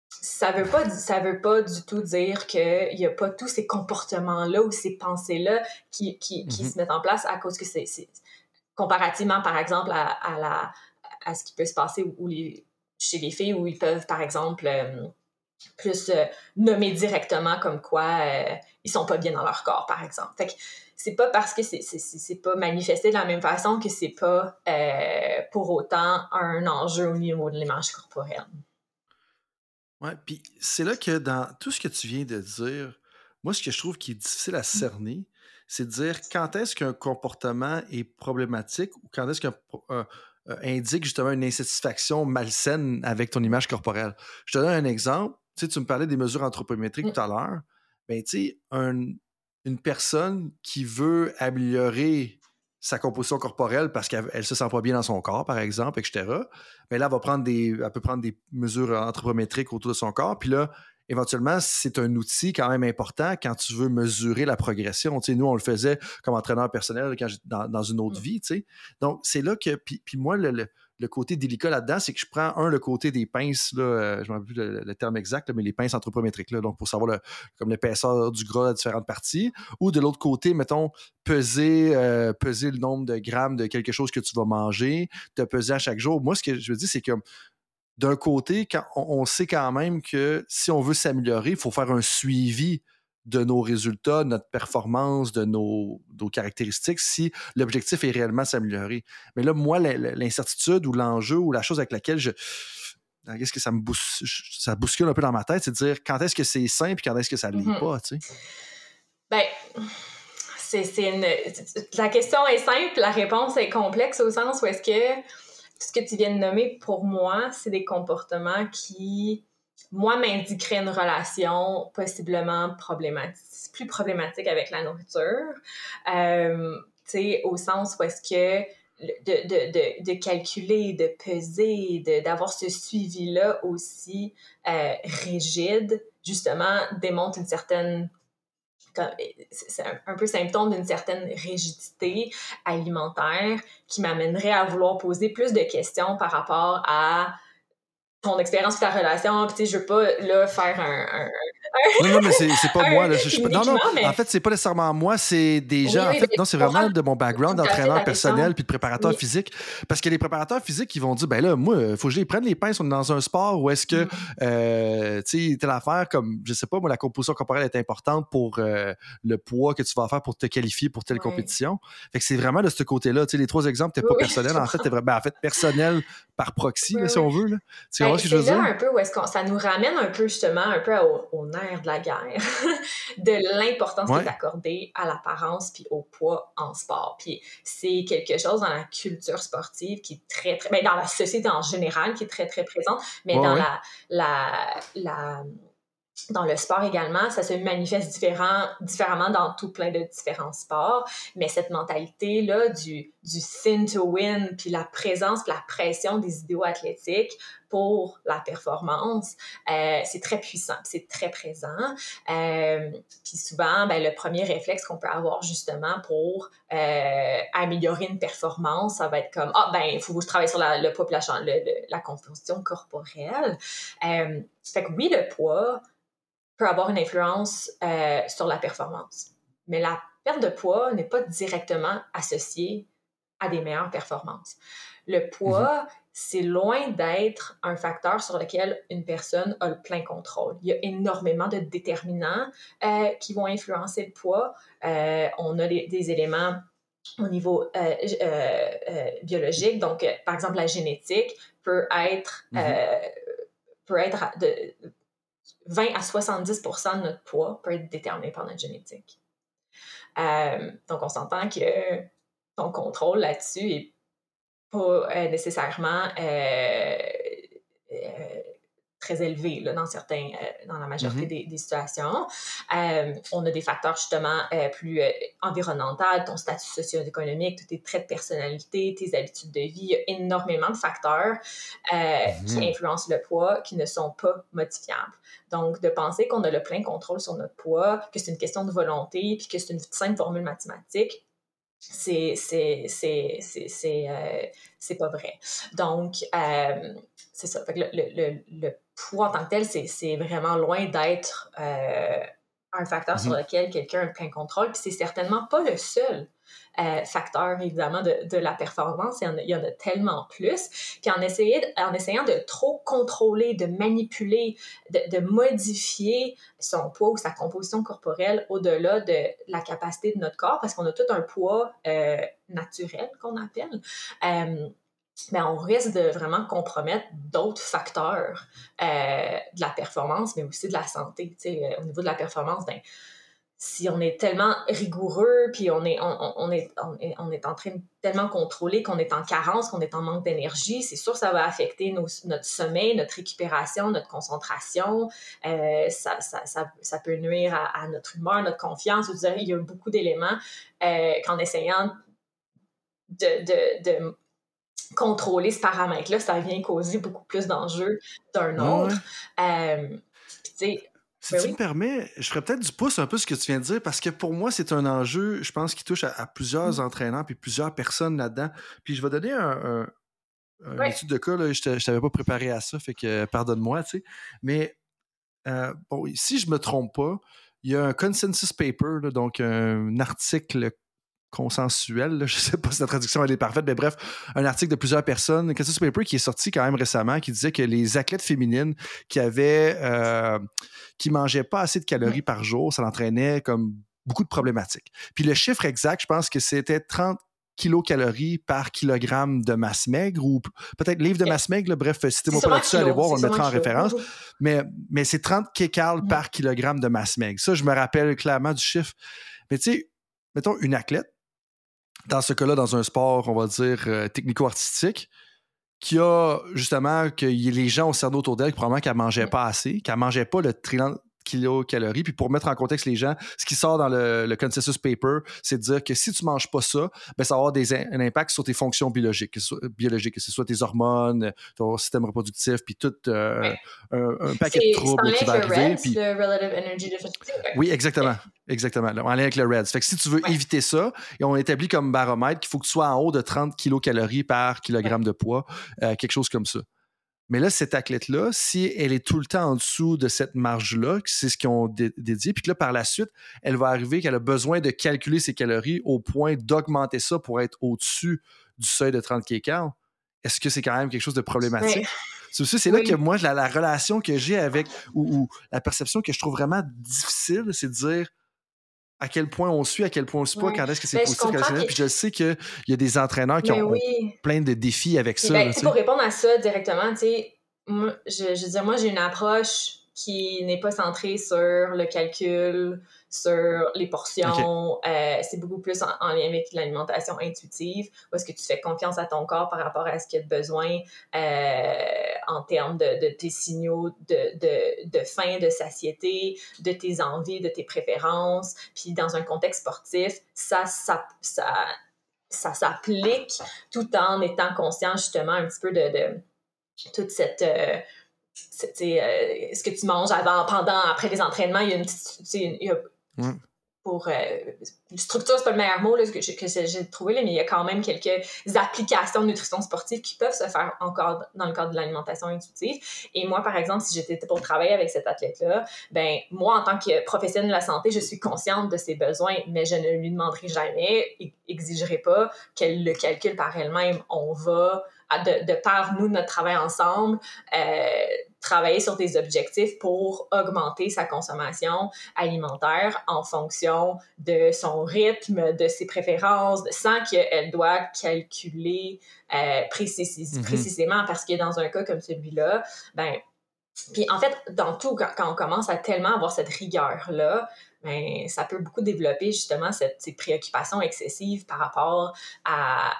ça veut pas ça veut pas du tout dire qu'il n'y a pas tous ces comportements là ou ces pensées là qui, qui, mm-hmm. se mettent en place à cause que c'est comparativement par exemple à, la à ce qui peut se passer où, les, chez les filles où ils peuvent par exemple euh, plus euh, nommer directement comme quoi euh, ils sont pas bien dans leur corps par exemple fait que c'est pas parce que c'est pas manifesté de la même façon que c'est pas pour autant un enjeu au niveau de l'image corporelle. Ouais, puis c'est là que dans tout ce que tu viens de dire, moi, ce que je trouve qui est difficile à cerner, c'est de dire quand est-ce qu'un comportement est problématique ou quand est-ce qu'un euh, indique justement une insatisfaction malsaine avec ton image corporelle. Je te donne un exemple. Tu, sais, tu me parlais des mesures anthropométriques tout à l'heure. Ben, tu sais, une personne qui veut améliorer sa composition corporelle parce qu'elle se sent pas bien dans son corps, par exemple, etc. Mais là, elle va prendre des, elle peut prendre des mesures anthropométriques autour de son corps. Puis là, éventuellement, c'est un outil quand même important quand tu veux mesurer la progression. Tu sais, nous, on le faisait comme entraîneur personnel quand dans, dans, une autre mmh. vie. Tu sais. Donc, c'est là que, puis, puis moi, le, le côté délicat là-dedans, c'est que je prends, un, le côté des pinces, là, euh, je ne me rappelle plus le, terme exact, mais les pinces anthropométriques, là, donc pour savoir le, comme l'épaisseur du gras à différentes parties, ou de l'autre côté, mettons, peser, euh, peser le nombre de grammes de quelque chose que tu vas manger, te peser à chaque jour. Moi, ce que je veux dire, c'est que d'un côté, on, sait quand même que si on veut s'améliorer, il faut faire un suivi de nos résultats, de notre performance, de nos, caractéristiques, si l'objectif est réellement s'améliorer. Mais là, moi, l'incertitude ou l'enjeu ou la chose avec laquelle je. Qu'est-ce que ça me ça bouscule un peu dans ma tête, c'est de dire quand est-ce que c'est simple et quand est-ce que ça ne l'est mm-hmm. pas, tu sais? Ben, c'est une. La question est simple, la réponse est complexe au sens où est-ce que tout ce que tu viens de nommer, pour moi, c'est des comportements qui moi, m'indiquerait une relation possiblement problématique, plus problématique avec la nourriture. Euh, tu sais, au sens où est-ce que de, de, de, de, calculer, de peser, d'avoir ce suivi-là aussi euh, rigide, justement, démontre une certaine c'est un peu symptôme d'une certaine rigidité alimentaire qui m'amènerait à vouloir poser plus de questions par rapport à ton expérience ta relation, puis tu sais, je veux pas là faire un, non, non, mais c'est pas moi. Là. non, non, en fait, c'est pas nécessairement moi, c'est des gens. en fait, non, c'est vraiment de mon background d'entraîneur personnel puis de préparateur physique. Parce que les préparateurs physiques, ils vont dire, ben là, moi, il faut que je les prenne les pinces. On est dans un sport où est-ce que, mm. euh, tu sais, telle affaire comme, je sais pas, moi, la composition corporelle est importante pour euh, le poids que tu vas faire pour te qualifier pour telle compétition. Fait que c'est vraiment de ce côté-là. Tu sais, les trois exemples, t'es pas personnel. En fait, t'es vraiment, ben, en fait, personnel par proxy, si on veut. Là. Tu vois ben, ce que je veux dire? un peu où est-ce que ça nous ramène un peu justement un peu au, au nerf de la guerre, de l'importance qui est accordée à l'apparence puis au poids en sport. Puis c'est quelque chose dans la culture sportive qui est très, très, ben dans la société en général qui est très, très présente, mais dans la, la, la dans le sport également, ça se manifeste différent, différemment dans tout plein de différents sports, mais cette mentalité-là du, du thin to win, puis la présence, la pression des idéaux athlétiques pour la performance, euh, c'est très puissant, c'est très présent. Euh, puis souvent, ben, le premier réflexe qu'on peut avoir justement pour euh, améliorer une performance, ça va être comme, ah ben, il faut que je travaille sur le poids, la, la composition corporelle. fait que oui, le poids, peut avoir une influence sur la performance. Mais la perte de poids n'est pas directement associée à des meilleures performances. Le poids, mhm. c'est loin d'être un facteur sur lequel une personne a le plein contrôle. Il y a énormément de déterminants euh, qui vont influencer le poids. Euh, on a des, éléments au niveau biologique. Donc, par exemple, la génétique peut être, mhm. peut être de, 20 à 70% de notre poids peut être déterminé par notre génétique. Euh, donc, on s'entend que ton contrôle là-dessus n'est pas euh, nécessairement euh, très élevé là, dans certains, euh, dans la majorité Mhm. des, des situations. Euh, on a des facteurs justement euh, plus euh, environnementaux, ton statut socio-économique, tous tes traits de personnalité, tes habitudes de vie. Il y a énormément de facteurs euh, qui Mhm. influencent le poids qui ne sont pas modifiables. Donc, de penser qu'on a le plein contrôle sur notre poids, que c'est une question de volonté, puis que c'est une simple formule mathématique, c'est c'est c'est c'est c'est euh, c'est pas vrai donc euh, c'est ça fait que le, le, le, poids en tant que tel c'est c'est vraiment loin d'être euh, un facteur sur Mhm. lequel quelqu'un a plein contrôle puis c'est certainement pas le seul euh, facteur évidemment de, la performance il y, en a, tellement plus puis en, essayant de trop contrôler de manipuler de, modifier son poids ou sa composition corporelle au-delà de la capacité de notre corps, parce qu'on a tout un poids euh, naturel qu'on appelle, euh, ben on risque de vraiment compromettre d'autres facteurs de la performance, mais aussi de la santé. Au niveau de la performance, ben, si on est tellement rigoureux, puis on est, on, on est, on, est, on est en train de tellement contrôler qu'on est en carence, qu'on est en manque d'énergie, c'est sûr que ça va affecter nos, notre sommeil, notre récupération, notre concentration. Euh, ça, ça, ça, ça, peut nuire à, à, notre humeur, notre confiance. Dire, il y a beaucoup d'éléments euh, qu'en essayant de, de, de contrôler ce paramètre-là, ça vient causer beaucoup plus d'enjeux d'un autre. Ouais. Euh, si ben tu oui. me permets, je ferais peut-être du pouce un peu ce que tu viens de dire, parce que pour moi, c'est un enjeu, je pense, qui touche à, à plusieurs mmh. entraîneurs puis plusieurs personnes là-dedans. Puis je vais donner un, un, un ouais. étude de cas, là, je ne t'avais pas préparé à ça, fait que pardonne-moi, tu sais. Mais euh, bon, si je ne me trompe pas, il y a un consensus paper, là, donc un article consensuel, là, je ne sais pas si la traduction elle est parfaite, mais bref, un article de plusieurs personnes, consensus paper qui est sorti quand même récemment, qui disait que les athlètes féminines qui avaient, euh, qui mangeaient pas assez de calories par jour, ça l'entraînait comme beaucoup de problématiques. Puis le chiffre exact, je pense que c'était 30 kilocalories par kilogramme de masse maigre ou peut-être livre de masse maigre, là, bref, citez-moi pas là-dessus, allez voir, on le mettra en référence. Mais, mais c'est 30 kcal mmh. par kilogramme de masse maigre. Ça, je me rappelle clairement du chiffre. Mais tu sais, mettons une athlète, dans ce cas-là, dans un sport, on va dire, euh, technico-artistique, qui a justement que les gens au cerveau autour d'elle, probablement qu'elle mangeait pas assez, qu'elle mangeait pas le kilocalories. Puis pour mettre en contexte les gens, ce qui sort dans le, le consensus paper, c'est de dire que si tu manges pas ça, ben ça va avoir des, un impact sur tes fonctions biologiques, que ce soit, biologiques, que ce soit tes hormones, ton système reproductif, puis tout euh, ouais. un, un, paquet de troubles qui va arriver. Puis... Le relative energy deficiency. Oui, exactement. Exactement, en lien avec le REDS. Fait que si tu veux ouais. éviter ça, et on établit comme baromètre qu'il faut que tu sois en haut de 30 kilocalories par kilogramme ouais. de poids, euh, quelque chose comme ça. Mais là, cette athlète-là, si elle est tout le temps en dessous de cette marge-là, c'est ce qu'ils ont dé dédié, puis que là, par la suite, elle va arriver qu'elle a besoin de calculer ses calories au point d'augmenter ça pour être au-dessus du seuil de 30 kcal, est-ce que c'est quand même quelque chose de problématique? C'est là que moi, la, la relation que j'ai avec, ou, ou, la perception que je trouve vraiment difficile, c'est de dire à quel point on suit, à quel point on suit pas, quand est-ce que c'est positif, quand est-ce que Puis je sais qu'il y a des entraîneurs qui Mais ont, oui. ont, plein de défis avec ça. Ben, là, pour répondre à ça directement, tu sais, moi, je, je veux dire, moi, j'ai une approche qui n'est pas centrée sur le calcul, sur les portions. Okay. Euh, c'est beaucoup plus en, en, lien avec l'alimentation intuitive, où est-ce que tu fais confiance à ton corps par rapport à ce qu'il a besoin euh, en termes de, de, tes signaux de, de, de faim, de satiété, de tes envies, de tes préférences. Puis dans un contexte sportif, ça, ça, ça, ça s'applique tout en étant conscient justement un petit peu de, de toute cette... Euh, euh, ce que tu manges avant, pendant, après les entraînements, il y a une petite. Il y a, ouais. Pour. Euh, structure, c'est pas le meilleur mot là, que, que j'ai trouvé, là, mais il y a quand même quelques applications de nutrition sportive qui peuvent se faire encore dans le cadre de l'alimentation intuitive. Et moi, par exemple, si j'étais pour travailler avec cet athlète-là, ben moi, en tant que professionnelle de la santé, je suis consciente de ses besoins, mais je ne lui demanderai jamais, exigerai pas qu'elle le calcule par elle-même. On va. De, de, par nous, notre travail ensemble, euh, travailler sur des objectifs pour augmenter sa consommation alimentaire en fonction de son rythme, de ses préférences, sans qu'elle doit calculer euh, précis, mm -hmm. précisément, parce que dans un cas comme celui-là, ben puis en fait, dans tout, quand, on commence à tellement avoir cette rigueur-là, ben, ça peut beaucoup développer justement cette, ces préoccupations excessives par rapport à,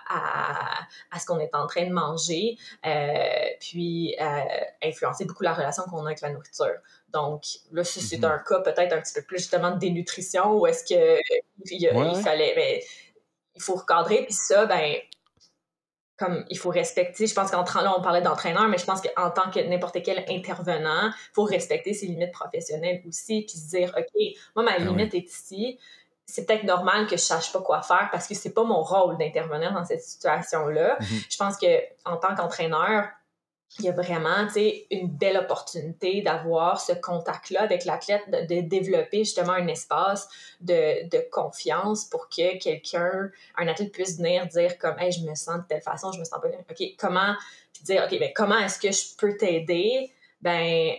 à, ce qu'on est en train de manger, euh, puis euh, influencer beaucoup la relation qu'on a avec la nourriture. Donc là, c'est mm-hmm. un cas peut-être un petit peu plus justement de dénutrition où est-ce que il, fallait, ben, il faut recadrer, puis ça, ben comme il faut respecter, je pense qu'en là on parlait d'entraîneur, mais je pense qu'en tant que n'importe quel intervenant, il faut respecter ses limites professionnelles aussi, puis se dire, OK, moi ma ah limite est ici, c'est peut-être normal que je sache pas quoi faire parce que c'est pas mon rôle d'intervenir dans cette situation-là. Mm-hmm. Je pense que en tant qu'entraîneur, il y a vraiment une belle opportunité d'avoir ce contact-là avec l'athlète, de, développer justement un espace de, de confiance pour que quelqu'un, un athlète puisse venir dire comme hey, je me sens de telle façon, je me sens pas bien. OK, comment puis dire OK, ben comment est-ce que je peux t'aider? Ben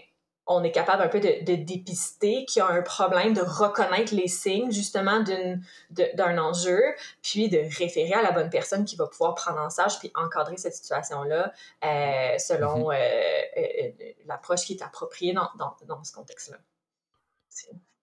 on est capable un peu de, dépister qu'il y a un problème, de reconnaître les signes justement d'un enjeu, puis de référer à la bonne personne qui va pouvoir prendre en charge puis encadrer cette situation-là euh, selon mm-hmm. euh, euh, l'approche qui est appropriée dans, dans ce contexte-là.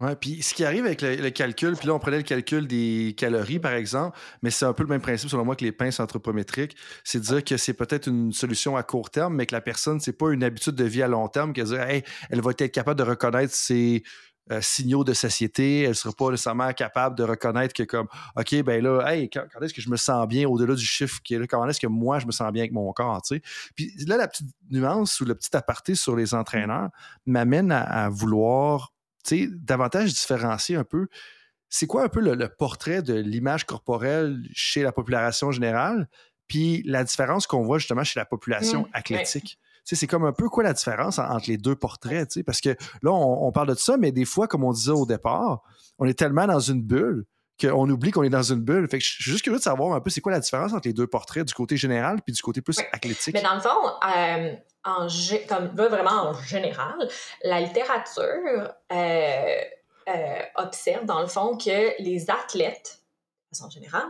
Ouais, puis ce qui arrive avec le, calcul, puis là, on prenait le calcul des calories, par exemple, mais c'est un peu le même principe, selon moi, que les pinces anthropométriques. C'est de dire que c'est peut-être une solution à court terme, mais que la personne, c'est pas une habitude de vie à long terme, qu'elle dire, elle va être capable de reconnaître ses euh, signaux de satiété, elle sera pas nécessairement capable de reconnaître que, comme, OK, ben là, hey, quand, est-ce que je me sens bien au-delà du chiffre qui est là, comment est-ce que moi, je me sens bien avec mon corps, tu sais? Puis là, la petite nuance ou le petit aparté sur les entraîneurs m'amène à vouloir davantage différencier un peu. C'est quoi un peu le, portrait de l'image corporelle chez la population générale, puis la différence qu'on voit justement chez la population mmh, athlétique? C'est comme un peu quoi la différence entre les deux portraits, parce que là, on, parle de ça, mais des fois, comme on disait au départ, on est tellement dans une bulle qu'on oublie qu'on est dans une bulle. Fait que je suis juste curieux de savoir un peu c'est quoi la différence entre les deux portraits, du côté général puis du côté plus athlétique. Mais dans le fond, euh, en, comme vraiment en général, la littérature euh, euh, observe dans le fond que les athlètes, de façon générale,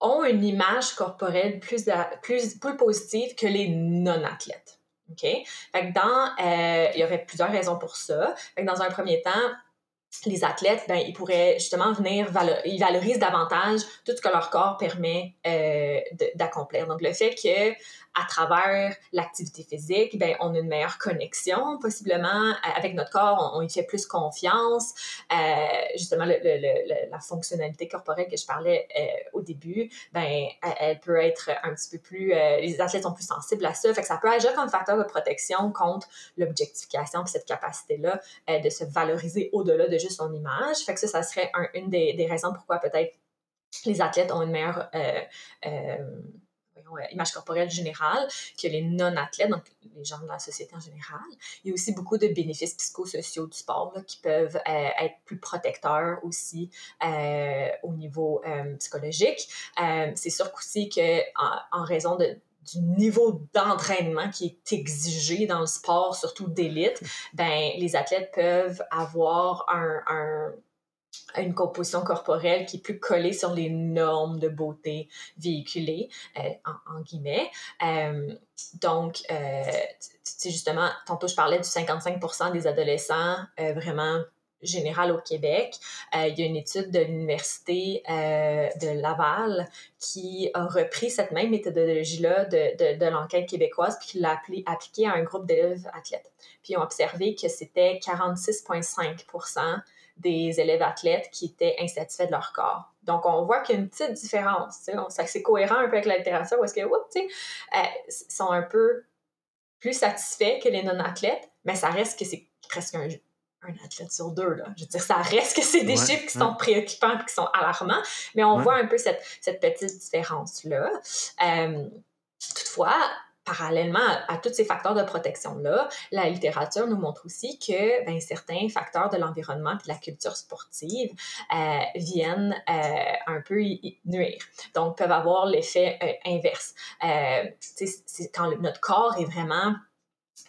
ont une image corporelle plus, plus, plus positive que les non-athlètes. OK? Fait dans, euh, il y aurait plusieurs raisons pour ça. Fait dans un premier temps, les athlètes, ben, ils pourraient justement venir, ils valorisent davantage tout ce que leur corps permet euh, d'accomplir. Donc, le fait que à travers l'activité physique, ben, on a une meilleure connexion possiblement avec notre corps, on, y fait plus confiance. Euh, justement, la fonctionnalité corporelle que je parlais euh, au début, ben, elle, peut être un petit peu plus... Euh, les athlètes sont plus sensibles à ça, fait que ça peut agir comme facteur de protection contre l'objectification puis cette capacité-là de se valoriser au-delà de juste son image. Fait que ça, ça serait une des, des raisons pourquoi peut-être les athlètes ont une meilleure euh, image corporelle générale que les non-athlètes, donc les gens de la société en général. Il y a aussi beaucoup de bénéfices psychosociaux du sport qui peuvent euh, être plus protecteurs aussi euh, au niveau psychologique. c'est sûr aussi qu'en en raison de, du niveau d'entraînement qui est exigé dans le sport, surtout d'élite, ben, les athlètes peuvent avoir un une composition corporelle qui est plus collée sur les normes de beauté véhiculées, euh, en, guillemets. Euh, donc, euh, justement, tantôt je parlais du 55% des adolescents vraiment général au Québec. il y a une étude de l'Université de Laval qui a repris cette même méthodologie-là de, de, l'enquête québécoise puis qui l'a appliquée à un groupe d'élèves athlètes. Puis ils ont observé que c'était 46,5 des élèves athlètes qui étaient insatisfaits de leur corps. Donc, on voit qu'il y a une petite différence. C'est cohérent un peu avec la littérature est-ce que, sais, euh, sont un peu plus satisfaits que les non-athlètes, mais ça reste que c'est presque un, athlète sur deux. Là. Je veux dire, ça reste que c'est des chiffres qui sont préoccupants et qui sont alarmants, mais on voit un peu cette, cette petite différence-là. Euh, toutefois, parallèlement à, tous ces facteurs de protection-là, la littérature nous montre aussi que ben, certains facteurs de l'environnement et de la culture sportive euh, viennent euh, un peu nuire. Donc, peuvent avoir l'effet euh, inverse. c'est quand notre corps est vraiment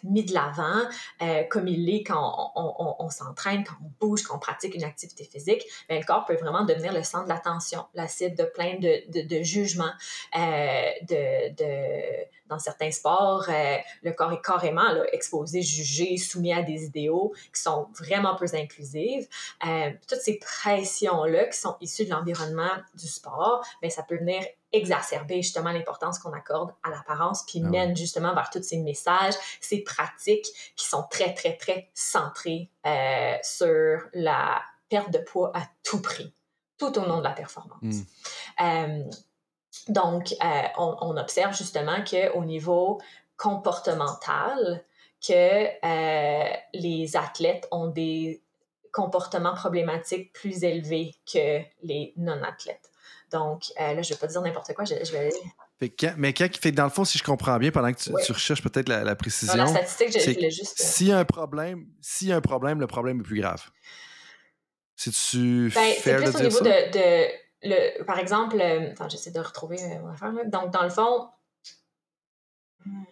mis de l'avant euh, comme il l'est quand on, s'entraîne, quand on bouge, quand on pratique une activité physique, mais le corps peut vraiment devenir le centre de l'attention, la cible de plein de, de, jugements. Euh, de, dans certains sports, euh, le corps est carrément exposé, jugé, soumis à des idéaux qui sont vraiment peu inclusives. toutes ces pressions-là qui sont issues de l'environnement du sport, ben, ça peut venir exacerber justement l'importance qu'on accorde à l'apparence, puis ah mène justement vers tous ces messages, ces pratiques qui sont très, très, très centrées euh, sur la perte de poids à tout prix, tout au long de la performance. Hmm. Euh, donc, euh, on, observe justement qu'au niveau comportemental, que les athlètes ont des comportements problématiques plus élevés que les non-athlètes. Donc, euh, là, je ne vais pas dire n'importe quoi, je, vais mais quand, fait dans le fond, si je comprends bien, pendant que tu, recherches peut-être la, précision. la statistique, je, voulais juste. Euh, s'il y a un problème, s'il y a un problème, le problème est plus grave. Si tu ben, C'est plus au niveau de, le, par exemple, euh, attends, j'essaie de retrouver mon affaire. Donc, dans le fond, hmm,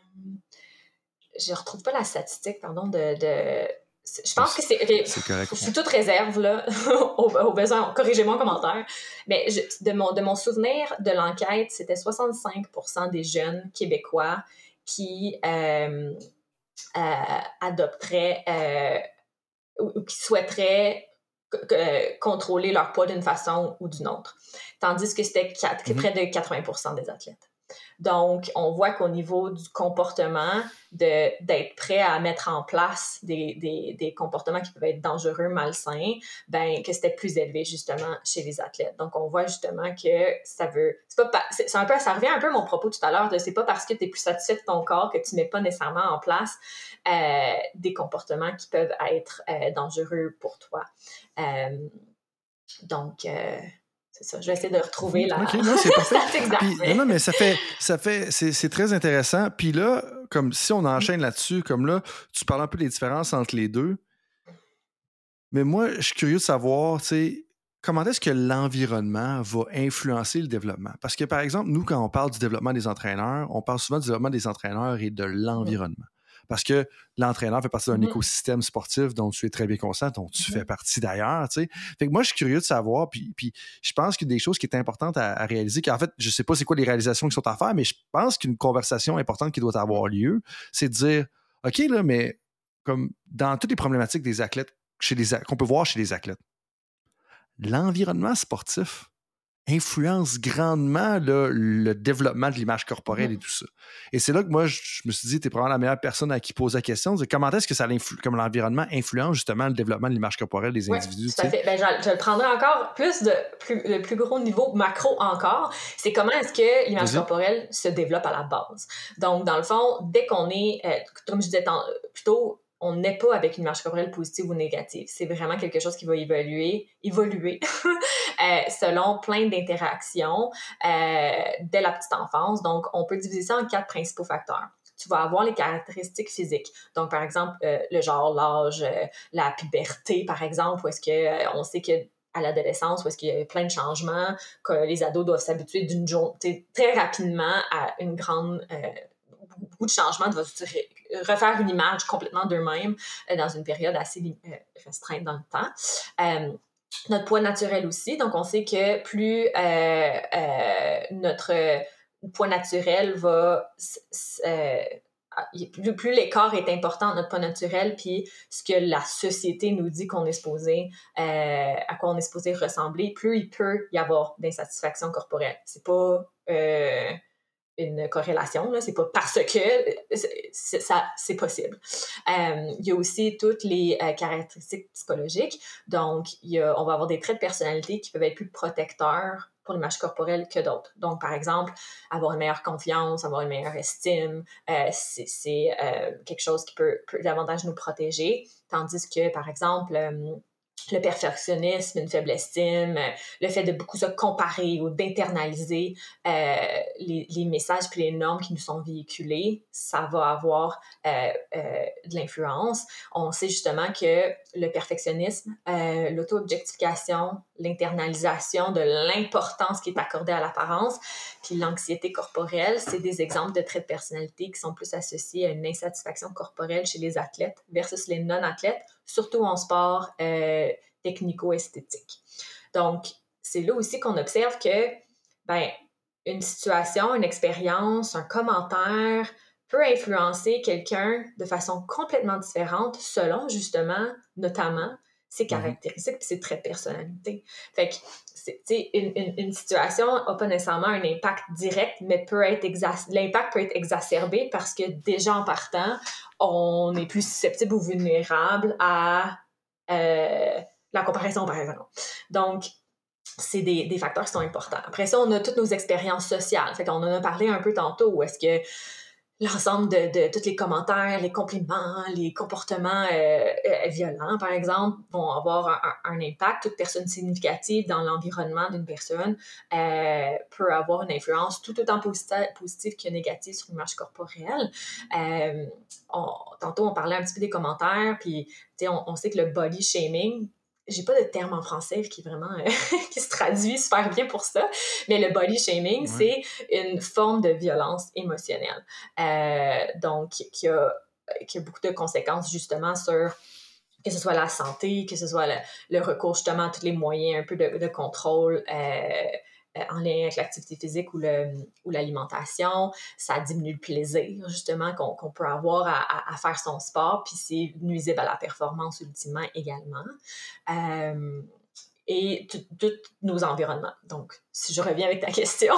je ne retrouve pas la statistique, pardon, de je pense que c'est. Je suis toute réserve, là, au, besoin. Corrigez-moi en commentaire. Mais de, mon, de mon souvenir de l'enquête, c'était 65% des jeunes Québécois qui euh, euh, adopteraient euh, ou, qui souhaiteraient contrôler leur poids d'une façon ou d'une autre. Tandis que c'était mm-hmm. près de 80% des athlètes. Donc, on voit qu'au niveau du comportement, d'être prêt à mettre en place des, des, des, comportements qui peuvent être dangereux, malsains, ben que c'était plus élevé justement chez les athlètes. Donc, on voit justement que ça veut, c'est pas, c'est un peu, ça revient un peu à mon propos tout à l'heure de c'est pas parce que tu es plus satisfait de ton corps que tu mets pas nécessairement en place euh, des comportements qui peuvent être euh, dangereux pour toi. Euh, donc, euh, c'est ça. Je vais essayer de retrouver la. OK, non, c'est parfait. non, non, mais ça fait, ça fait, c'est très intéressant. Puis là, comme si on enchaîne là-dessus, comme là, tu parles un peu des différences entre les deux. Mais moi, je suis curieux de savoir, tu sais, comment est-ce que l'environnement va influencer le développement? Parce que, par exemple, nous, quand on parle du développement des entraîneurs, on parle souvent du développement des entraîneurs et de l'environnement parce que l'entraîneur fait partie d'un mm-hmm. écosystème sportif dont tu es très bien conscient, dont tu fais mm-hmm. partie d'ailleurs. Fait que moi, je suis curieux de savoir, puis, puis je pense a des choses qui sont importantes à, réaliser, qu'en fait, je sais pas c'est quoi les réalisations qui sont à faire, mais je pense qu'une conversation importante qui doit avoir lieu, c'est de dire, OK, là, mais comme dans toutes les problématiques des athlètes, qu'on peut voir chez les athlètes, l'environnement sportif influence grandement le développement de l'image corporelle mm-hmm. et tout ça. Et c'est là que moi, je, me suis dit, tu es probablement la meilleure personne à qui poser la question. De comment est-ce que ça comme l'environnement influence justement le développement de l'image corporelle des individus? Tout à fait. Ben, je, le prendrai encore plus de plus, le plus gros niveau macro encore. C'est comment est-ce que l'image corporelle se développe à la base. Donc, dans le fond, dès qu'on est, euh, comme je disais plutôt on n'est pas avec une marche corporelle positive ou négative. C'est vraiment quelque chose qui va évoluer, évoluer euh, selon plein d'interactions euh, dès la petite enfance. Donc, on peut diviser ça en quatre principaux facteurs. Tu vas avoir les caractéristiques physiques. Donc, par exemple, euh, le genre, l'âge, la puberté, par exemple, où est-ce que on sait que à l'adolescence, où est-ce qu'il y a plein de changements, que les ados doivent s'habituer d'une journée très rapidement à une grande beaucoup de changements, de refaire une image complètement d'eux-mêmes euh, dans une période assez euh, restreinte dans le temps. Euh, notre poids naturel aussi. Donc, on sait que plus notre poids naturel va plus, plus l'écart est important, notre poids naturel, puis ce que la société nous dit qu'on est supposé, à quoi on est supposé ressembler, plus il peut y avoir d'insatisfaction corporelle. C'est pas une corrélation, là, c'est pas parce que ça c'est possible. Euh, il y a aussi toutes les euh, caractéristiques psychologiques. Donc, il y a, on va avoir des traits de personnalité qui peuvent être plus protecteurs pour l'image corporelle que d'autres. Donc, par exemple, avoir une meilleure confiance, avoir une meilleure estime, euh, c'est quelque chose qui peut, davantage nous protéger. Tandis que, par exemple, le perfectionnisme, une faible estime, euh, le fait de beaucoup se comparer ou d'internaliser euh, les, messages puis les normes qui nous sont véhiculés, ça va avoir euh, de l'influence, on sait justement que le perfectionnisme, euh, l'auto-objectification, l'internalisation de l'importance qui est accordée à l'apparence, puis l'anxiété corporelle, c'est des exemples de traits de personnalité qui sont plus associés à une insatisfaction corporelle chez les athlètes versus les non-athlètes, surtout en sport euh, technico-esthétique. Donc, c'est là aussi qu'on observe que, ben, une situation, une expérience, un commentaire peut influencer quelqu'un de façon complètement différente selon justement, notamment, ses mhm. caractéristiques et ses traits de personnalité. Fait que, une, une, une, situation n'a pas nécessairement un impact direct, mais peut être l'impact peut être exacerbé parce que déjà en partant, on est plus susceptible ou vulnérable à euh, la comparaison, par exemple. Donc, c'est des, des, facteurs qui sont importants. Après ça, on a toutes nos expériences sociales. Fait qu'on en a parlé un peu tantôt, où est-ce que l'ensemble de, de, tous les commentaires, les compliments, les comportements euh, euh, violents, par exemple, vont avoir un, impact. Toute personne significative dans l'environnement d'une personne euh, peut avoir une influence tout autant positive que négative sur l'image corporelle. Tantôt, on parlait un petit peu des commentaires, puis on sait que le body shaming, j'ai pas de terme en français qui vraiment euh, qui se traduit super bien pour ça, mais le body shaming, c'est une forme de violence émotionnelle. Euh, donc, qui a, qui a beaucoup de conséquences justement sur que ce soit la santé, que ce soit le, recours justement à tous les moyens un peu de, de contrôle euh, en lien avec l'activité physique ou, le, ou l'alimentation. Ça diminue le plaisir, justement, qu'on, peut avoir à, à, faire son sport, puis c'est nuisible à la performance ultimement également. Euh, et tous nos environnements. Donc, si je reviens avec ta question,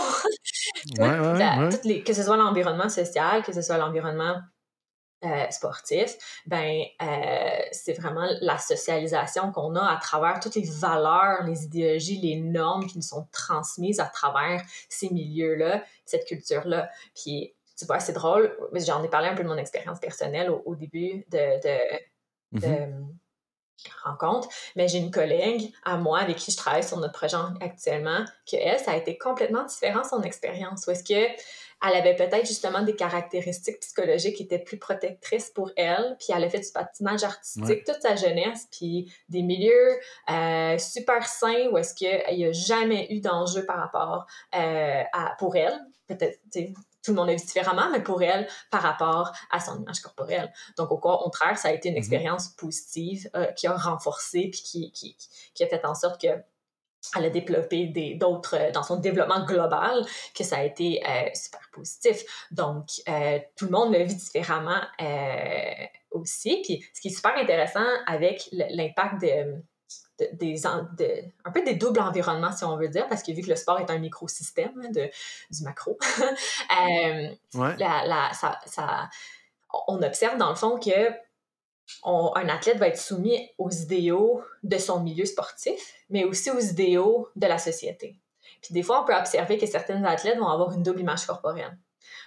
que ce soit l'environnement social, que ce soit l'environnement euh, sportif, ben euh, c'est vraiment la socialisation qu'on a à travers toutes les valeurs, les idéologies, les normes qui nous sont transmises à travers ces milieux-là, cette culture-là. Puis tu vois, c'est drôle, j'en ai parlé un peu de mon expérience personnelle au, début de, de, mm-hmm. rencontre, mais j'ai une collègue à moi avec qui je travaille sur notre projet actuellement, que elle, ça a été complètement différent son expérience. Où est-ce que elle avait peut-être justement des caractéristiques psychologiques qui étaient plus protectrices pour elle, puis elle a fait du patinage artistique toute sa jeunesse, puis des milieux euh, super sains où est-ce qu'il n'y a jamais eu d'enjeu par rapport euh, à, pour elle, peut-être, tout le monde est différemment, mais pour elle, par rapport à son image corporelle. Donc, au contraire, ça a été une mm-hmm. expérience positive euh, qui a renforcé puis qui, qui, qui, a fait en sorte que elle a développé d'autres euh, dans son développement global que ça a été euh, super positif. Donc, euh, tout le monde le vit différemment aussi. Puis, ce qui est super intéressant avec l'impact de, des un peu des doubles environnements, si on veut dire, parce que vu que le sport est un microsystème hein, de, du macro, la, ça, ça, on observe dans le fond que un athlète va être soumis aux idéaux de son milieu sportif, mais aussi aux idéaux de la société. Puis des fois, on peut observer que certains athlètes vont avoir une double image corporelle.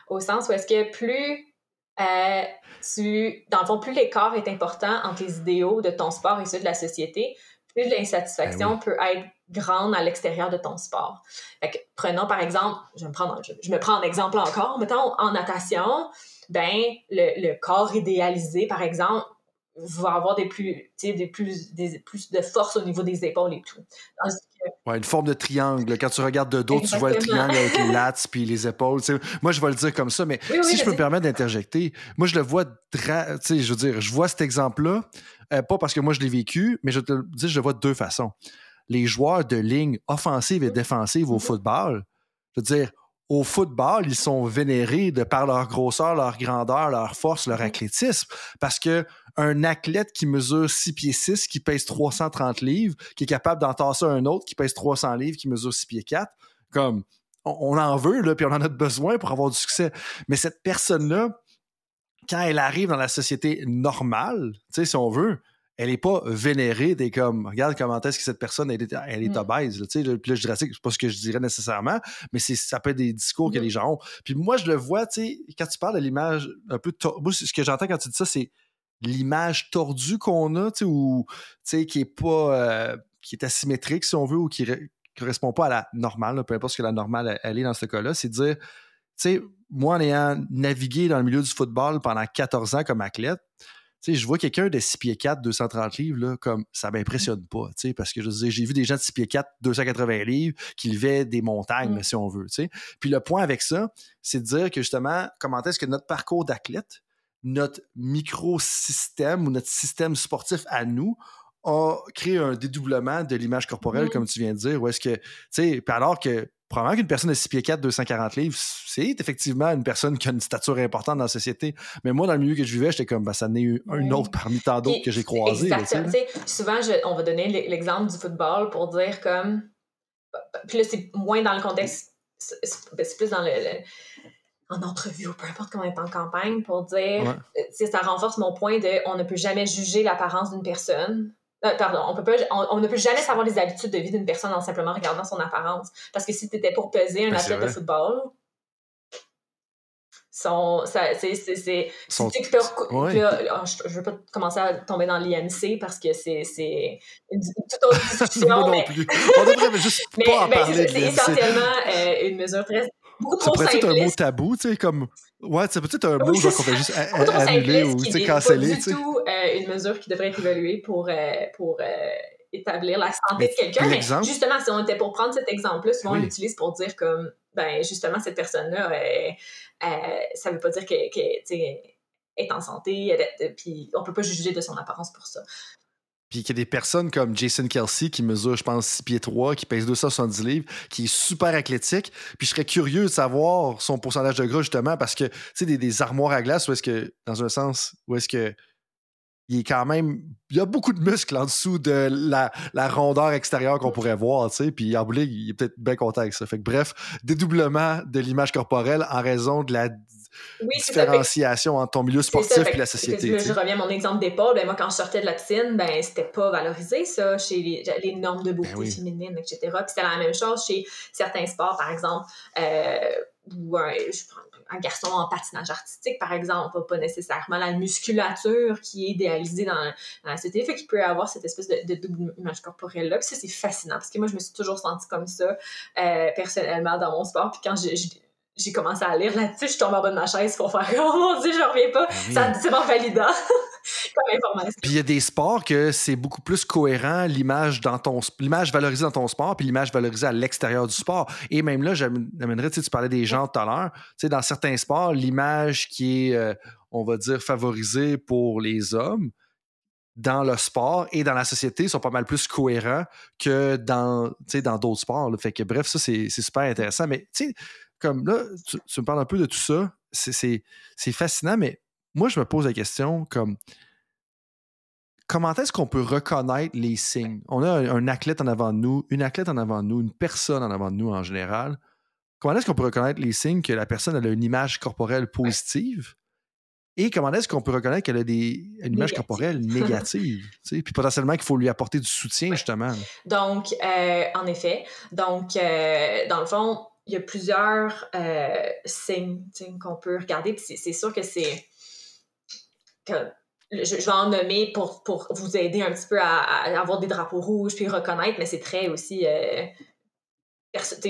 Au sens où est-ce que plus euh, tu, dans le fond, plus l'écart est important entre les idéaux de ton sport et ceux de la société, plus l'insatisfaction ben peut être grande à l'extérieur de ton sport. prenons par exemple, je me, prends, je, me prends un exemple encore, mettons en natation, ben le, le corps idéalisé, par exemple, va avoir des plus, des plus, des plus de force au niveau des épaules et tout. Ouais, une forme de triangle. Quand tu regardes de dos, tu vois le triangle avec les lats puis les épaules. moi, je vais le dire comme ça, mais si je peux me permettre d'interjecter, moi, je le vois, je veux dire, je vois cet exemple-là, euh, pas parce que moi, je l'ai vécu, mais je te dis, je le vois de deux façons. Les joueurs de ligne offensive et défensive au mm-hmm. football, je veux dire, au football, ils sont vénérés de par leur grosseur, leur grandeur, leur force, leur athlétisme. Parce que un athlète qui mesure 6 pieds 6, qui pèse 330 livres, qui est capable d'entasser un autre qui pèse 300 livres, qui mesure 6 pieds 4, comme on, en veut, là, puis on en a besoin pour avoir du succès. Mais cette personne-là, quand elle arrive dans la société normale, tu sais, si on veut, elle n'est pas vénérée t'es comme regarde comment est-ce que cette personne elle est, elle est mm. obèse là, tu sais puis là je dirais c'est pas ce que je dirais nécessairement mais c'est ça peut être des discours que mm. les gens ont puis moi je le vois tu sais quand tu parles de l'image un peu moi ce que j'entends quand tu dis ça c'est l'image tordue qu'on a tu sais ou tu sais qui est pas euh, qui est asymétrique si on veut ou qui correspond pas à la normale peu importe ce que la normale elle est dans ce cas-là c'est de dire tu sais moi en ayant navigué dans le milieu du football pendant 14 ans comme athlète sais, je vois quelqu'un de 6 pieds 4, 230 livres, là, comme ça m'impressionne pas, tu sais, parce que je j'ai vu des gens de 6 pieds 4, 280 livres qui levaient des montagnes, Mm. si on veut, tu sais. Puis le point avec ça, c'est de dire que justement, comment est-ce que notre parcours d'athlète, notre microsystème ou notre système sportif à nous a créé un dédoublement de l'image corporelle, Mm. comme tu viens de dire, où est-ce que, tu sais, alors que probablement qu'une personne de 6 pieds 4, 240 livres, c'est effectivement une personne qui a une stature importante dans la société. Mais moi, dans le milieu que je vivais, j'étais comme, ben, ça n'est eu un autre parmi tant d'autres que j'ai sais, Exactement. là. Souvent, je- on va donner l'exemple du football pour dire comme. Puis là, c'est moins dans le contexte. C'est ben, plus dans le, le- en entrevue ou peu importe comment on est en campagne pour dire. Ouais. euh, ça renforce mon point de on ne peut jamais juger l'apparence d'une personne. Euh, pardon, on, peut pas, on, on ne peut jamais savoir les habitudes de vie d'une personne en simplement regardant son apparence. Parce que si tu étais pour peser un Ben, athlète de football, son, ça, c'est, c'est, Son- tu Ouais. je, je veux pas commencer à tomber dans l'IMC parce que c'est, c'est une, toute autre discussion. Moi non mais, plus. On devrait juste mais, pas en mais parler c'est, de l'IMC. essentiellement euh, une mesure très Ça pourrait être un mot tabou, tu sais, comme. Ouais, c'est peut-être un Oui, mot genre c'est qu'on ça. juste annuler ou sais, n'est pas canceller, du tout euh, une mesure qui devrait être évaluée pour, euh, pour euh, établir la santé Mais- de quelqu'un. Mais justement, si on était pour prendre cet exemple-là, souvent Oui. on l'utilise pour dire comme, ben justement, cette personne-là, euh, ça veut pas dire qu'elle est en santé, puis on peut pas juger de son apparence pour ça. Puis qu'il y a des personnes comme Jason Kelsey qui mesure, je pense, 6 pieds 3, qui pèse 270 livres, qui est super athlétique. Puis je serais curieux de savoir son pourcentage de gras, justement, parce que, tu sais, des, armoires à glace, où est-ce que, dans un sens, où est-ce que. Il est quand même. Il y a beaucoup de muscles en dessous de la, rondeur extérieure qu'on pourrait voir, tu sais. Puis en ligne, il est peut-être bien content avec ça. Fait que bref, dédoublement de l'image corporelle en raison de la Oui, différenciation entre ton milieu sportif et la société. que Je reviens à mon exemple d'épaule. Ben, moi, quand je sortais de la piscine, ben, c'était pas valorisé, ça, chez les, les normes de beauté Ben oui. féminine, etc. Puis c'était la même chose chez certains sports, par exemple, euh, où un, je prends un garçon en patinage artistique, par exemple, pas nécessairement la musculature qui est idéalisée dans, dans la société. Fait qu'il peut avoir cette espèce de, de double image corporelle-là. Puis ça, c'est fascinant parce que moi, je me suis toujours sentie comme ça, euh, personnellement, dans mon sport. Puis quand j'ai- j'ai j'ai commencé à lire là-dessus, je suis tombée en bas de ma chaise pour faire Oh mon Dieu, je reviens pas. Ben oui. Ça, c'est pas validant comme information. Puis il y a des sports que c'est beaucoup plus cohérent l'image dans ton l'image valorisée dans ton sport puis l'image valorisée à l'extérieur du sport. Et même là, j'amènerais, tu parlais des gens tout à l'heure, tu sais, dans certains sports, l'image qui est, euh, on va dire, favorisée pour les hommes dans le sport et dans la société sont pas mal plus cohérents que dans, dans d'autres sports. là. Fait que bref, ça, c'est c'est super intéressant. Mais tu sais, comme là, tu, tu me parles un peu de tout ça, c'est- fascinant, mais moi, je me pose la question comme comment est-ce qu'on peut reconnaître les signes? On a un, un athlète en avant de nous, une athlète en avant de nous, une personne en avant de nous en général. Comment est-ce qu'on peut reconnaître les signes que la personne elle a une image corporelle positive? Et comment est-ce qu'on peut reconnaître qu'elle a des, une image Négative. corporelle négative? Puis potentiellement qu'il faut lui apporter du soutien, justement. Donc, euh, en effet, donc, euh, dans le fond, il y a plusieurs euh, signes qu'on peut regarder. C'est- sûr que c'est. je, je vais en nommer pour, pour vous aider un petit peu à, avoir des drapeaux rouges puis reconnaître, mais c'est très aussi. Euh,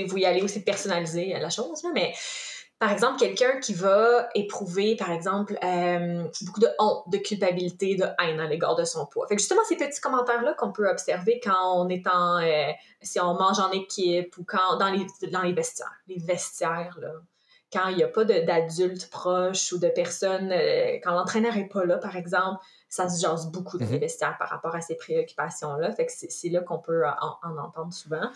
vous y allez aussi personnaliser la chose, mais par exemple, quelqu'un qui va éprouver, par exemple, euh, beaucoup de honte, de culpabilité, de haine à l'égard de son poids. Fait que justement, ces petits commentaires-là qu'on peut observer quand on est en... euh, si on mange en équipe ou quand dans les, dans les vestiaires. Les vestiaires, là. Quand il n'y a pas d'adultes proches ou de personnes... euh, quand l'entraîneur n'est pas là, par exemple, ça se jase beaucoup dans les Mhm. vestiaires par rapport à ces préoccupations-là. Fait que c'est c'est là qu'on peut en, en entendre souvent.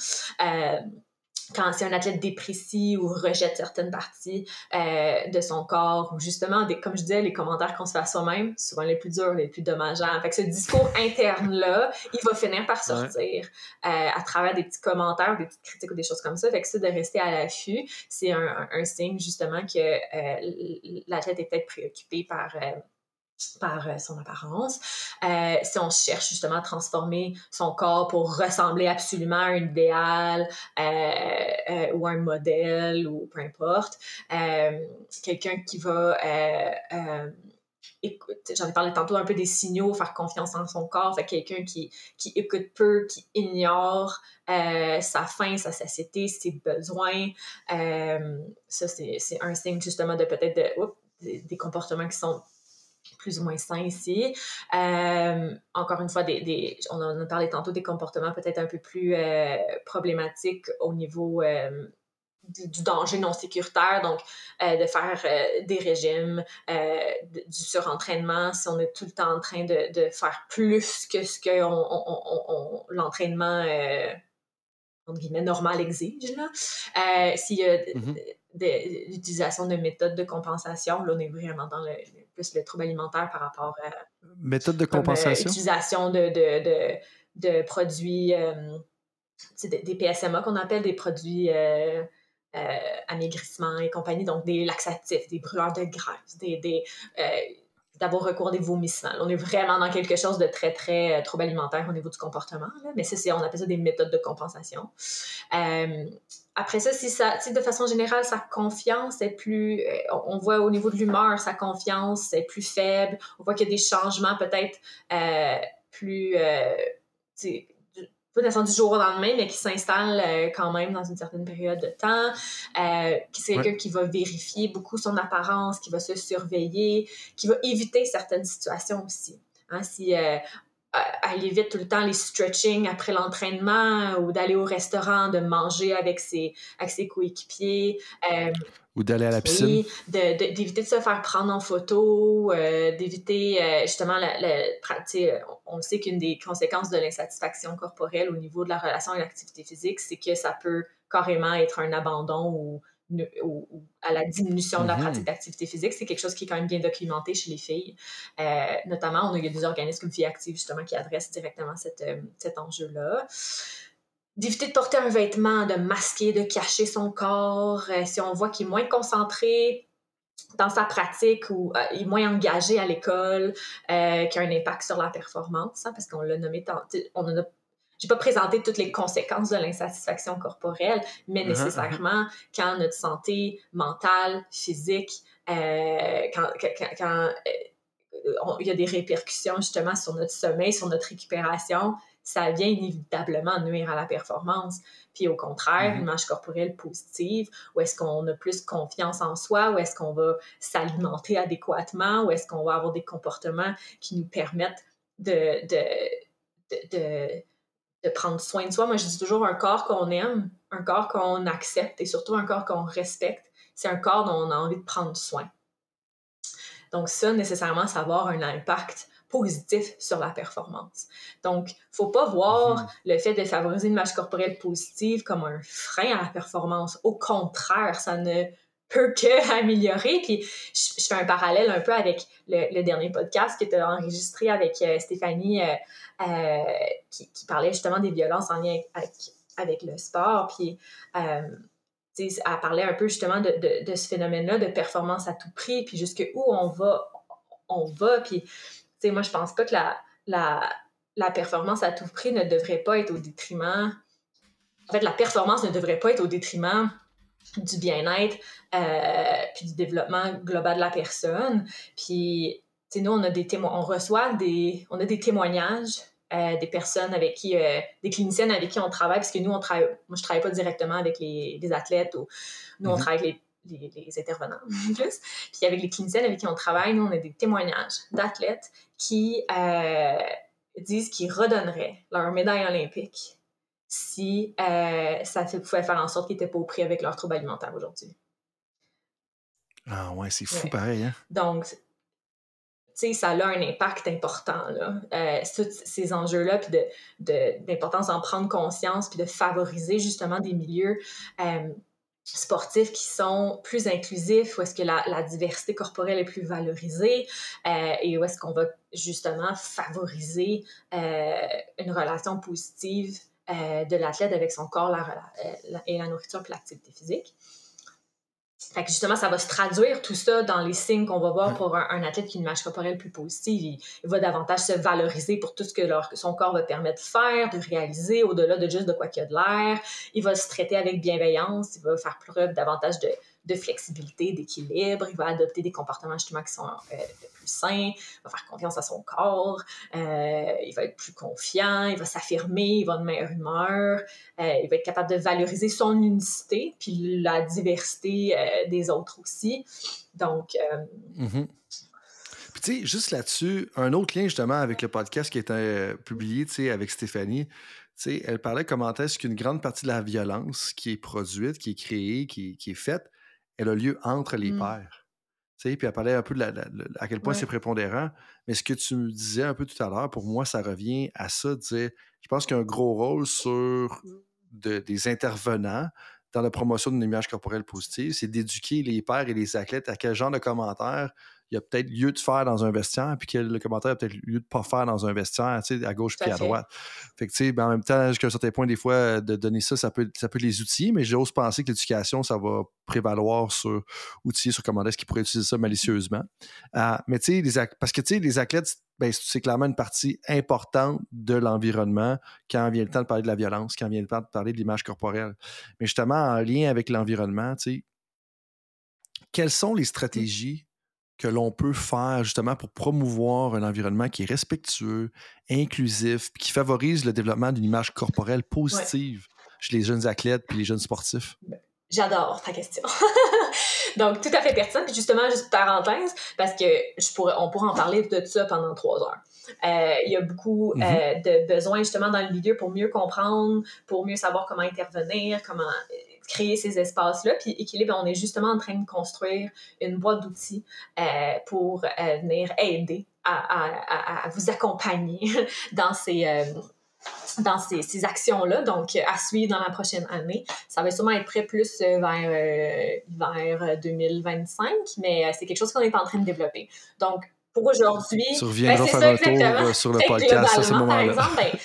Euh, quand c'est un athlète déprécie ou rejette certaines parties euh, de son corps, ou justement, des, comme je disais, les commentaires qu'on se fait à soi-même, souvent les plus durs, les plus dommageants. Fait que ce discours interne-là, il va finir par sortir euh, à travers des petits commentaires, des petites critiques ou des choses comme ça. Fait que ça, de rester à l'affût, c'est un, un- un signe justement que euh, l'athlète est peut-être préoccupé par... par euh, son apparence. Euh, si on cherche justement à transformer son corps pour ressembler absolument à un idéal euh, euh, ou un modèle ou peu importe, euh, quelqu'un qui va écoute, j'en ai parlé tantôt un peu des signaux, faire confiance en son corps, fait quelqu'un qui, qui écoute peu, qui ignore sa faim, sa satiété, ses besoins. Ça, c'est c'est un signe justement de peut-être des, des comportements qui sont plus ou moins sains ici. Euh, encore une fois, des, on en a parlé tantôt des comportements peut-être un peu plus euh, problématiques au niveau euh, du, danger non sécuritaire, donc de faire des régimes, du surentraînement, si on est tout le temps en train de, de faire plus que ce que on, l'entraînement entre guillemets, normal exige. S'il y a mm-hmm l'utilisation de méthodes de compensation. Là, on est vraiment dans le, plus le trouble alimentaire par rapport à... Méthode de euh, compensation? L'utilisation de, de, de, produits, euh, des PSMA qu'on appelle des produits euh, amaigrissement et compagnie, donc des laxatifs, des brûleurs de graisse, des, des d'avoir recours à des vomissements. On est vraiment dans quelque chose de très, très trouble alimentaire au niveau du comportement. Mais ça, c'est, on appelle ça des méthodes de compensation. Après ça, si de façon générale, sa confiance est plus, euh, on voit au niveau de l'humeur, sa confiance est plus faible. On voit qu'il y a des changements peut-être euh, plus, euh, pas nécessairement du jour au lendemain, mais qui s'installent euh, quand même dans une certaine période de temps. qui c'est quelqu'un qui va vérifier beaucoup son apparence, qui va se surveiller, qui va éviter certaines situations aussi. Hein, si elle évite tout le temps les stretching après l'entraînement ou d'aller au restaurant, de manger avec ses, avec ses coéquipiers. Euh, ou d'aller à la piscine? d'éviter de, se faire prendre en photo, euh, d'éviter euh, justement, la, on sait qu'une des conséquences de l'insatisfaction corporelle au niveau de la relation avec l'activité physique, c'est que ça peut carrément être un abandon ou ou, à la diminution de la mm-hmm. pratique d'activité physique. C'est quelque chose qui est quand même bien documenté chez les filles. Euh, notamment, on a, il y a des organismes comme Vie Active, justement, qui adressent directement cette, cet enjeu-là. D'éviter de porter un vêtement, de masquer, de cacher son corps. Euh, si on voit qu'il est moins concentré dans sa pratique ou est moins engagé à l'école, qui a un impact sur la performance, hein, parce qu'on l'a nommé, on en a j'ai pas présenté toutes les conséquences de l'insatisfaction corporelle, mais uh-huh, uh-huh. nécessairement quand notre santé mentale, physique, euh, quand, quand, euh, il y a des répercussions justement sur notre sommeil, sur notre récupération, ça vient inévitablement nuire à la performance. Puis au contraire, une mm-hmm. image corporelle positive, où est-ce qu'on a plus confiance en soi, où est-ce qu'on va s'alimenter adéquatement, où est-ce qu'on va avoir des comportements qui nous permettent de, de, de de prendre soin de soi. Moi, je dis toujours un corps qu'on aime, un corps qu'on accepte et surtout un corps qu'on respecte. C'est un corps dont on a envie de prendre soin. Donc ça, nécessairement, ça va avoir un impact positif sur la performance. Donc, faut pas voir mm-hmm. le fait de favoriser une image corporelle positive comme un frein à la performance. Au contraire, ça ne peut que améliorer. Puis je, fais un parallèle un peu avec le, dernier podcast que tu as enregistré avec euh, Stéphanie euh, euh, qui, parlait justement des violences en lien avec, le sport. Puis elle parlait un peu justement de, ce phénomène-là de performance à tout prix, puis jusqu'où on va, on va. Puis moi, je pense pas que la, la, la performance à tout prix ne devrait pas être au détriment. En fait, la performance ne devrait pas être au détriment du bien-être, euh, puis du développement global de la personne. Puis, nous, on a des on reçoit des, on a des témoignages euh, des personnes avec qui, euh, des cliniciennes avec qui on travaille, parce que nous, on travaille, moi, je travaille pas directement avec les, athlètes ou nous, on mm-hmm. travaille avec les, les, intervenants plus. Puis avec les cliniciennes avec qui on travaille, nous, on a des témoignages d'athlètes qui disent qu'ils redonneraient leur médaille olympique si euh, ça pouvait faire en sorte qu'ils n'étaient pas au prix avec leur trouble alimentaire aujourd'hui. Ah ouais, c'est fou pareil. Hein? Donc, tu sais, ça a un impact important, là. Euh, ces enjeux-là, puis d'importance d'en prendre conscience, puis de favoriser justement des milieux euh, sportifs qui sont plus inclusifs, où est-ce que la, diversité corporelle est plus valorisée et où est-ce qu'on va justement favoriser une relation positive euh, de l'athlète avec son corps euh, et la nourriture puis l'activité physique. Fait que justement, ça va se traduire tout ça dans les signes qu'on va voir pour un, athlète qui a une image corporelle plus positive. Il, va davantage se valoriser pour tout ce que son corps va permettre de faire, de réaliser, au-delà de juste de quoi qu'il y a de l'air. Il va se traiter avec bienveillance, il va faire preuve davantage de, de flexibilité, d'équilibre, il va adopter des comportements justement qui sont euh, plus sains, il va faire confiance à son corps, euh, il va être plus confiant, il va s'affirmer, il va de meilleure humeur, euh, il va être capable de valoriser son unicité, puis la diversité des autres aussi. Donc, mm-hmm. tu sais, juste là-dessus, un autre lien justement avec le podcast qui euh, publié, tu sais, avec Stéphanie, tu sais, elle parlait comment est-ce qu'une grande partie de la violence qui est produite, qui est créée, qui, est faite, elle a lieu entre les mmh. pères. Tu sais, puis elle parlait un peu de à quel point c'est prépondérant. Mais ce que tu me disais un peu tout à l'heure, pour moi, ça revient à ça, je pense qu'il y a un gros rôle sur des intervenants dans la promotion d'une image corporelle positive, c'est d'éduquer les pères et les athlètes à quel genre de commentaires il y a peut-être lieu de faire dans un vestiaire, puis que le commentaire a peut-être lieu de ne pas faire dans un vestiaire, tu sais, à gauche puis à droite. Fait que, tu sais, ben, en même temps, jusqu'à un certain point, des fois, de donner ça, ça peut, ça peut les outils, mais j'ose penser que l'éducation, ça va prévaloir sur outils, sur comment est-ce qu'ils pourraient utiliser ça malicieusement. Euh, mais tu sais, parce que, tu sais, les athlètes, ben, c'est clairement une partie importante de l'environnement quand vient le temps de parler de la violence, quand vient le temps de parler de l'image corporelle. Mais justement, en lien avec l'environnement, tu sais, quelles sont les mmh. stratégies que l'on peut faire justement pour promouvoir un environnement qui est respectueux, inclusif, qui favorise le développement d'une image corporelle positive chez les jeunes athlètes puis les jeunes sportifs? Ben, j'adore ta question. Donc, tout à fait pertinent. Puis justement, juste parenthèse, parce que je pourrais, on pourrait en parler de ça pendant trois heures. Euh, il y a beaucoup euh, mm-hmm. de besoins justement dans le milieu pour mieux comprendre, pour mieux savoir comment intervenir, comment créer ces espaces-là. Puis Équilibre, on est justement en train de construire une boîte d'outils euh, pour euh, venir aider à, à, vous accompagner dans ces... Euh, dans ces, ces actions-là, donc à suivre dans la prochaine année. Ça va sûrement être prêt plus vers, vers 2025, mais c'est quelque chose qu'on est en train de développer. Donc, pour aujourd'hui... Ben, faire un tour sur le podcast moment-là. Par exemple, ben, tu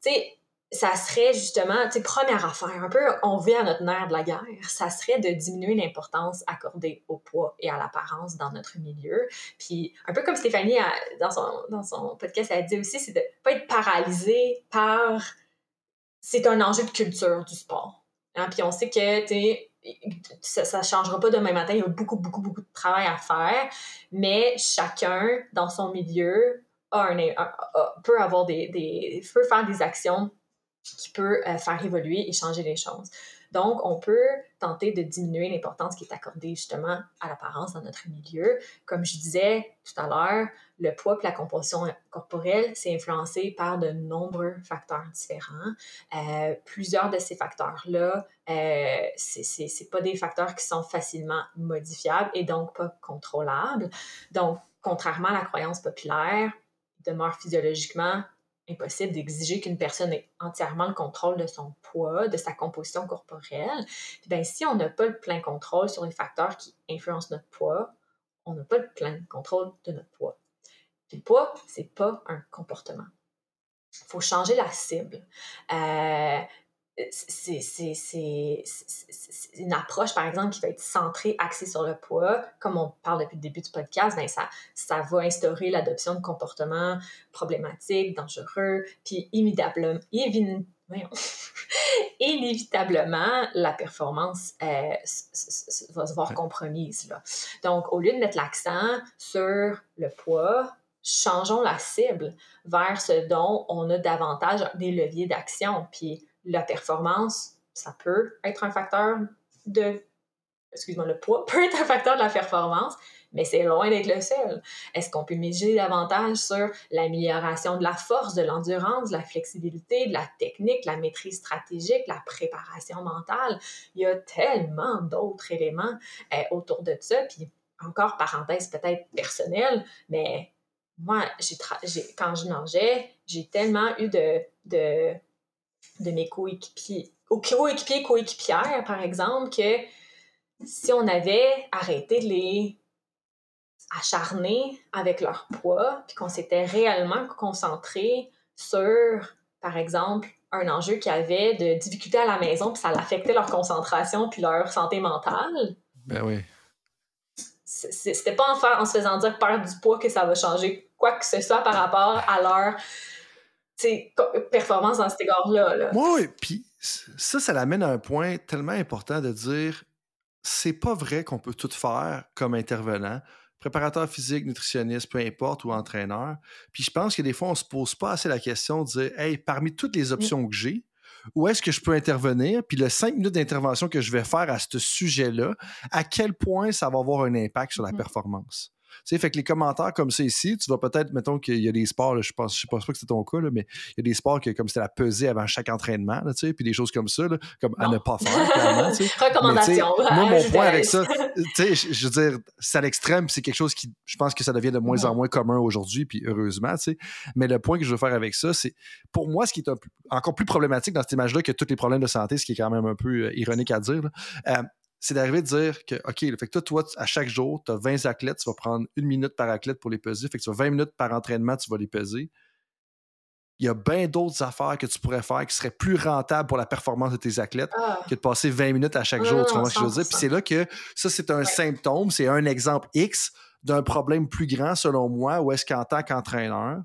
sais, ça serait justement, tu sais, première affaire, un peu, on vit à notre nerf de la guerre, ça serait de diminuer l'importance accordée au poids et à l'apparence dans notre milieu. Puis, un peu comme Stéphanie, a, dans, son, dans son podcast, elle a dit aussi, c'est de pas être paralysé par... C'est un enjeu de culture du sport. Hein? Puis on sait que, tu ça ne changera pas demain matin, il y a beaucoup, beaucoup, beaucoup de travail à faire, mais chacun, dans son milieu, a un, peut avoir des, peut faire des actions qui peut euh, faire évoluer et changer les choses. Donc, on peut tenter de diminuer l'importance qui est accordée justement à l'apparence dans notre milieu. Comme je disais tout à l'heure, le poids et la composition corporelle, c'est influencé par de nombreux facteurs différents. Euh, plusieurs de ces facteurs-là, euh, c'est pas des facteurs qui sont facilement modifiables et donc pas contrôlables. Donc, contrairement à la croyance populaire, demeure physiologiquement impossible d'exiger qu'une personne ait entièrement le contrôle de son poids, de sa composition corporelle. Puis ben, si on n'a pas le plein contrôle sur les facteurs qui influencent notre poids, on n'a pas le plein contrôle de notre poids. Puis le poids, c'est pas un comportement. Il faut changer la cible. Euh, c'est une approche, par exemple, qui va être centrée, axée sur le poids. Comme on parle depuis le début du podcast, ben ça, ça va instaurer l'adoption de comportements problématiques, dangereux, puis inévitablement, inévitablement la performance euh, va se voir compromise. Là. Donc, au lieu de mettre l'accent sur le poids, changeons la cible vers ce dont on a davantage des leviers d'action. Puis, la performance, ça peut être un facteur de. Excuse-moi, le poids peut être un facteur de la performance, mais c'est loin d'être le seul. Est-ce qu'on peut miser davantage sur l'amélioration de la force, de l'endurance, de la flexibilité, de la technique, la maîtrise stratégique, la préparation mentale? Il y a tellement d'autres éléments euh, autour de ça. Puis encore, parenthèse peut-être personnelle, mais moi, j'ai quand je nageais, j'ai tellement eu de, de de mes coéquipiers, coéquipiers, coéquipières, par exemple, que si on avait arrêté de les acharner avec leur poids, puis qu'on s'était réellement concentré sur, par exemple, un enjeu qui avait de difficultés à la maison, puis ça affectait leur concentration puis leur santé mentale. Ben oui. C'était pas en, en se faisant dire perdre du poids que ça va changer quoi que ce soit par rapport à leur performance dans cet égard-là. Oui, puis ça, ça l'amène à un point tellement important de dire c'est pas vrai qu'on peut tout faire comme intervenant, préparateur physique, nutritionniste, peu importe, ou entraîneur. Puis je pense que des fois, on se pose pas assez la question de dire hey, parmi toutes les mmh. options que j'ai, où est-ce que je peux intervenir? Puis le cinq minutes d'intervention que je vais faire à ce sujet-là, à quel point ça va avoir un impact sur la mmh. performance? Tu sais, fait que les commentaires comme ça ici, tu vas peut-être, mettons qu'il y a des sports, je pense, je pense pas que c'est ton cas, mais il y a des sports que comme c'était la pesée avant chaque entraînement, tu sais, puis des choses comme ça, comme à ne pas faire, clairement, tu sais. Recommandation. moi, mon point avec ça, tu sais, je veux dire, c'est à l'extrême, c'est quelque chose qui, je pense que ça devient de moins en moins commun aujourd'hui, puis heureusement, tu sais. Mais le point que je veux faire avec ça, c'est, pour moi, ce qui est encore plus problématique dans cette image-là que tous les problèmes de santé, ce qui est quand même un peu euh, ironique à dire, euh, c'est d'arriver de dire que, OK, fait que toi, toi, à chaque jour, tu as 20 athlètes, tu vas prendre une minute par athlète pour les peser. Fait que tu as 20 minutes par entraînement, tu vas les peser. Il y a bien d'autres affaires que tu pourrais faire qui seraient plus rentables pour la performance de tes athlètes ah. que de passer 20 minutes à chaque jour. Tu vois ce que je veux dire? Puis c'est là que ça, c'est un symptôme, c'est un exemple X d'un problème plus grand, selon moi, où est-ce qu'en tant qu'entraîneur,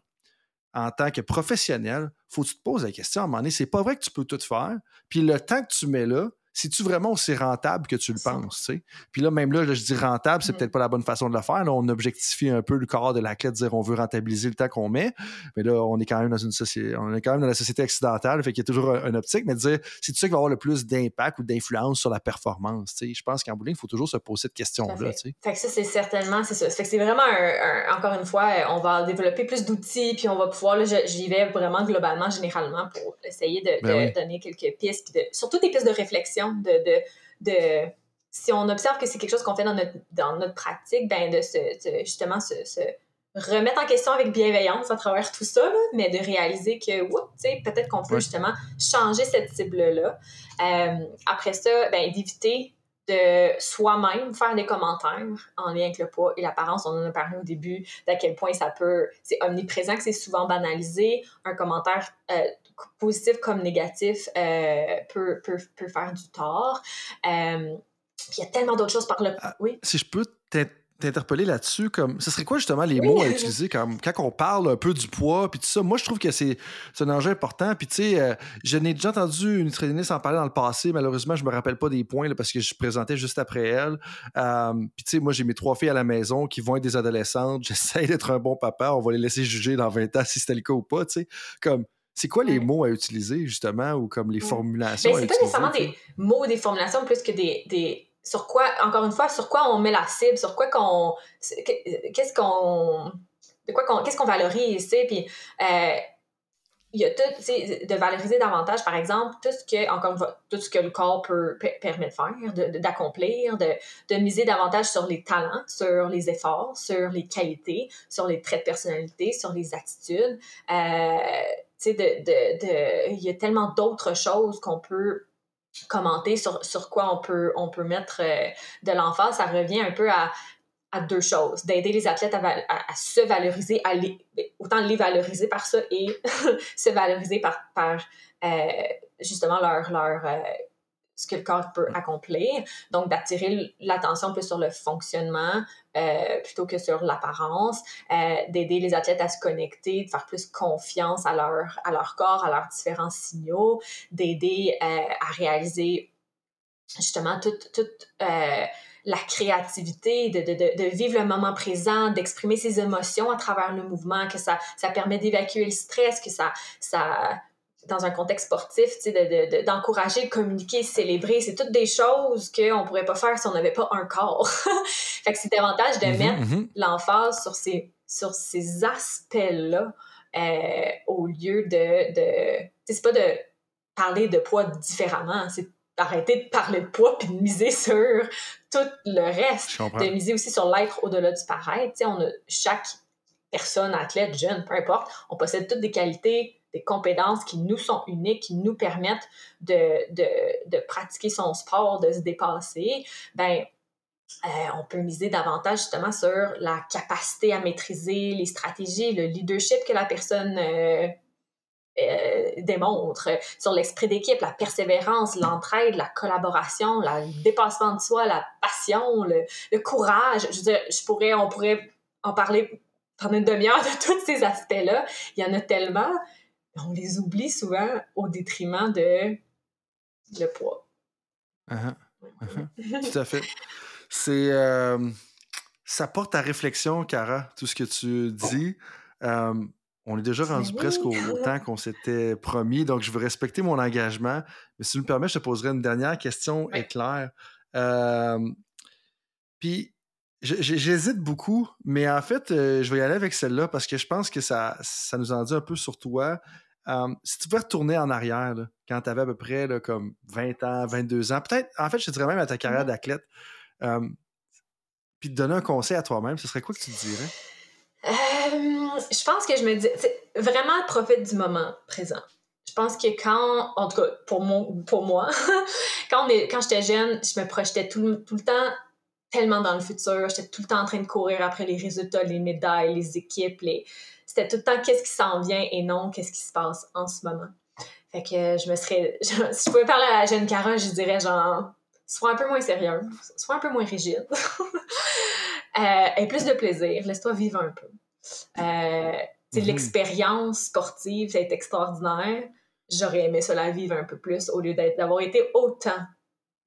en tant que professionnel, faut que tu te poses la question à un moment donné, c'est pas vrai que tu peux tout faire. Puis le temps que tu mets là, c'est-tu vraiment aussi rentable que tu le penses? sais? Puis là, même là, je dis rentable, c'est mm. peut-être pas la bonne façon de le faire. Là, on objectifie un peu le corps de l'athlète, dire on veut rentabiliser le temps qu'on met. Mais là, on est quand même dans une société, on est quand même dans la société occidentale, fait qu'il y a toujours un, optique, mais de dire c'est-tu ça qui va avoir le plus d'impact ou d'influence sur la performance? sais? Je pense qu'en bowling, il faut toujours se poser cette question-là. Fait que ça, c'est certainement, c'est ça. Fait que c'est vraiment un, encore une fois, on va développer plus d'outils, puis on va pouvoir, là, j'y vais vraiment globalement, généralement, pour essayer de, ben donner quelques pistes, puis de, surtout des pistes de réflexion de, de, si on observe que c'est quelque chose qu'on fait dans notre, dans notre pratique, ben de se, justement se, remettre en question avec bienveillance à travers tout ça, mais de réaliser que peut-être qu'on peut justement changer cette cible-là. Euh, après ça, ben, d'éviter de soi-même faire des commentaires en lien avec le poids et l'apparence. On en a parlé au début d'à quel point ça peut, c'est omniprésent, que c'est souvent banalisé. Un commentaire euh, positif comme négatif euh, peut, peut, peut, faire du tort. Euh, il y a tellement d'autres choses par le... Ah, oui? Si je peux t'interpeller là-dessus, comme ce serait quoi justement les mots à utiliser quand, quand on parle un peu du poids puis tout ça? Moi, je trouve que c'est un enjeu important. Puis tu sais, euh, je n'ai déjà entendu une nutritionniste en parler dans le passé. Malheureusement, je me rappelle pas des points parce que je présentais juste après elle. puis tu sais, moi, j'ai mes trois filles à la maison qui vont être des adolescentes. J'essaie d'être un bon papa. On va les laisser juger dans 20 ans si c'était le cas ou pas. Tu sais, comme c'est quoi les mots à utiliser, justement, ou comme les formulations ben, C'est pas nécessairement des mots des formulations plus que des, des, Sur quoi, encore une fois, sur quoi on met la cible, sur quoi qu'on. Qu'est-ce qu'on. De quoi qu'est-ce qu'on valorise, tu sais, puis. Euh, il y a tout, de valoriser davantage, par exemple, tout ce que, encore tout ce que le corps peut, permet de faire, d'accomplir, de, de, miser davantage sur les talents, sur les efforts, sur les qualités, sur les traits de personnalité, sur les attitudes. Euh, de, il y a tellement d'autres choses qu'on peut commenter sur, sur quoi on peut, on peut mettre euh, de l'emphase. Ça revient un peu à, à deux choses. D'aider les athlètes à, à, se valoriser, à autant les valoriser par ça et se valoriser par, par euh, justement leur, leur euh, ce que le corps peut accomplir. Donc, d'attirer l'attention plus sur le fonctionnement euh, plutôt que sur l'apparence, euh, d'aider les athlètes à se connecter, de faire plus confiance à leur, à leur corps, à leurs différents signaux, d'aider euh, à réaliser justement toute, toute la créativité, de, de, de, vivre le moment présent, d'exprimer ses émotions à travers le mouvement, que ça, ça permet d'évacuer le stress, que ça, ça dans un contexte sportif, d'encourager, de, de, communiquer, célébrer, c'est toutes des choses qu'on ne pourrait pas faire si on n'avait pas un corps. fait que c'est davantage de mm-hmm, mettre mm-hmm. l'emphase sur ces, sur ces aspects-là euh, au lieu de... de c'est pas de parler de poids différemment, c'est d'arrêter de parler de poids puis de miser sur tout le reste, de miser aussi sur l'être au-delà du paraître. on a chaque personne, athlète, jeune, peu importe, on possède toutes des qualités des compétences qui nous sont uniques, qui nous permettent de, de, de pratiquer son sport, de se dépasser, ben, euh, on peut miser davantage justement sur la capacité à maîtriser les stratégies, le leadership que la personne euh, euh, démontre, sur l'esprit d'équipe, la persévérance, l'entraide, la collaboration, le dépassement de soi, la passion, le, courage. Je je pourrais, on pourrait en parler pendant une demi-heure de tous ces aspects-là. Il y en a tellement on les oublie souvent au détriment de le poids. Uh-huh. Uh-huh. Tout à fait. C'est euh, ça porte à réflexion, Cara, tout ce que tu dis. Euh, on est déjà rendu presque au, temps qu'on s'était promis, donc je veux respecter mon engagement. Mais si tu me permets, je te poserai une dernière question éclair. Euh, puis J'hésite beaucoup, mais en fait, euh, je vais y aller avec celle-là parce que je pense que ça, ça nous en dit un peu sur toi. Si tu pouvais retourner en arrière, quand tu avais à peu près comme 20 ans, 22 ans, peut-être, en fait, je dirais même à ta carrière mmh d'athlète, puis te donner un conseil à toi-même, ce serait quoi que tu te dirais? je pense que je me dis, vraiment profite du moment présent. Je pense que quand, en tout cas pour, mon, pour moi, quand, quand j'étais jeune, je me projetais tout, tout le temps tellement dans le futur. J'étais tout le temps en train de courir après les résultats, les médailles, les équipes. Les... C'était tout le temps qu'est-ce qui s'en vient et non qu'est-ce qui se passe en ce moment. Fait que je me serais. si je pouvais parler à la jeune Cara, je dirais genre. Sois un peu moins sérieux, sois un peu moins rigide. euh, et plus de plaisir, laisse-toi vivre un peu. Euh, mm L'expérience sportive, c'est extraordinaire. J'aurais aimé cela vivre un peu plus au lieu d'avoir été autant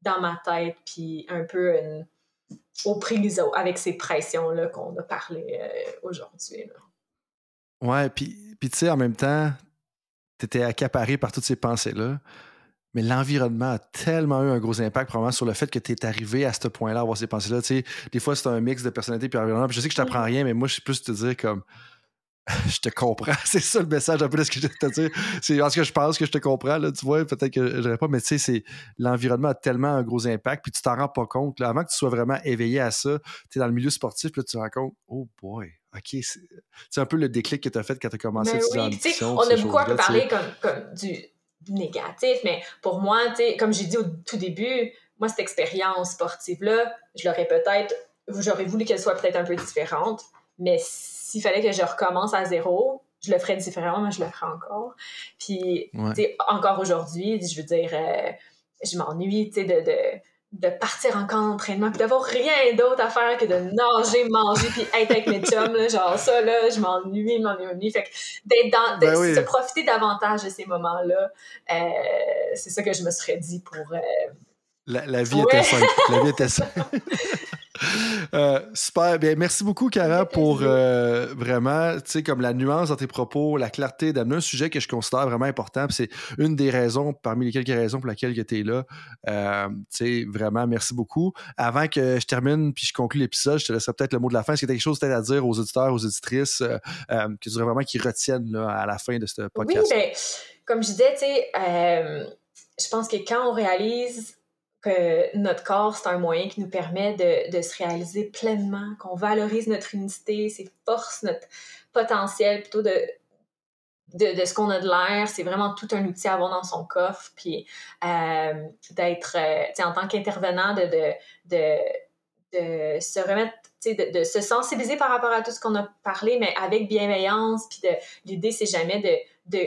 dans ma tête, puis un peu une, aux prises avec ces pressions-là qu'on a parlé euh, aujourd'hui. Ouais, puis, puis tu sais, en même temps, tu étais accaparé par toutes ces pensées-là. Mais l'environnement a tellement eu un gros impact, probablement, sur le fait que tu es arrivé à ce point-là, à avoir ces pensées-là. Tu sais, des fois, c'est un mix de personnalité et environnement. je sais que je t'apprends rien, mais moi, je suis plus te dire comme je te comprends. C'est ça le message un peu de ce que je te dire. C'est parce que je pense que je te comprends, là, tu vois, peut-être que je dirais pas, mais tu sais, c'est l'environnement a tellement un gros impact, puis tu t'en rends pas compte. Là, avant que tu sois vraiment éveillé à ça, tu es dans le milieu sportif, puis là, tu te rends compte, oh boy, OK, c'est un peu le déclic que tu as fait quand tu as commencé à ben oui, On a beaucoup un parlé comme, comme du, négatif, mais pour moi, comme j'ai dit au tout début, moi, cette expérience sportive-là, je l'aurais peut-être, j'aurais voulu qu'elle soit peut-être un peu différente, mais s'il fallait que je recommence à zéro, je le ferais différemment, mais je le ferais encore. Puis, encore aujourd'hui, je veux dire, euh, je m'ennuie, sais, de, de, partir en camp d'entraînement, puis d'avoir rien d'autre à faire que de nager, manger, puis être avec mes chums, là, genre ça, là, je m'ennuie, m'ennuie, Fait que d'être dans, de, ben profiter davantage de ces moments-là, euh, c'est ça que je me serais dit pour... Euh, la, vie était simple. La vie était simple. Euh, super. Bien, merci beaucoup, Cara, pour euh, vraiment, tu sais, comme la nuance dans tes propos, la clarté d'amener un sujet que je considère vraiment important. C'est une des raisons, parmi les quelques raisons pour lesquelles tu es là. Euh, tu sais, vraiment, merci beaucoup. Avant que je termine puis je conclue l'épisode, je te laisserai peut-être le mot de la fin. Est-ce qu'il y a quelque chose à dire aux auditeurs, aux auditrices, que tu voudrais vraiment qu'ils retiennent là, à la fin de ce podcast? Oui, bien, comme je disais, tu sais, je pense que quand on réalise que notre corps, c'est un moyen qui nous permet de, de se réaliser pleinement, qu'on valorise notre unicité, ses forces, notre potentiel, plutôt de, de, de ce qu'on a de l'air. C'est vraiment tout un outil à avoir dans son coffre. Puis euh, d'être, euh, en tant qu'intervenant, de, de, de, se remettre de, de, se sensibiliser par rapport à tout ce qu'on a parlé, mais avec bienveillance. Puis l'idée, c'est jamais de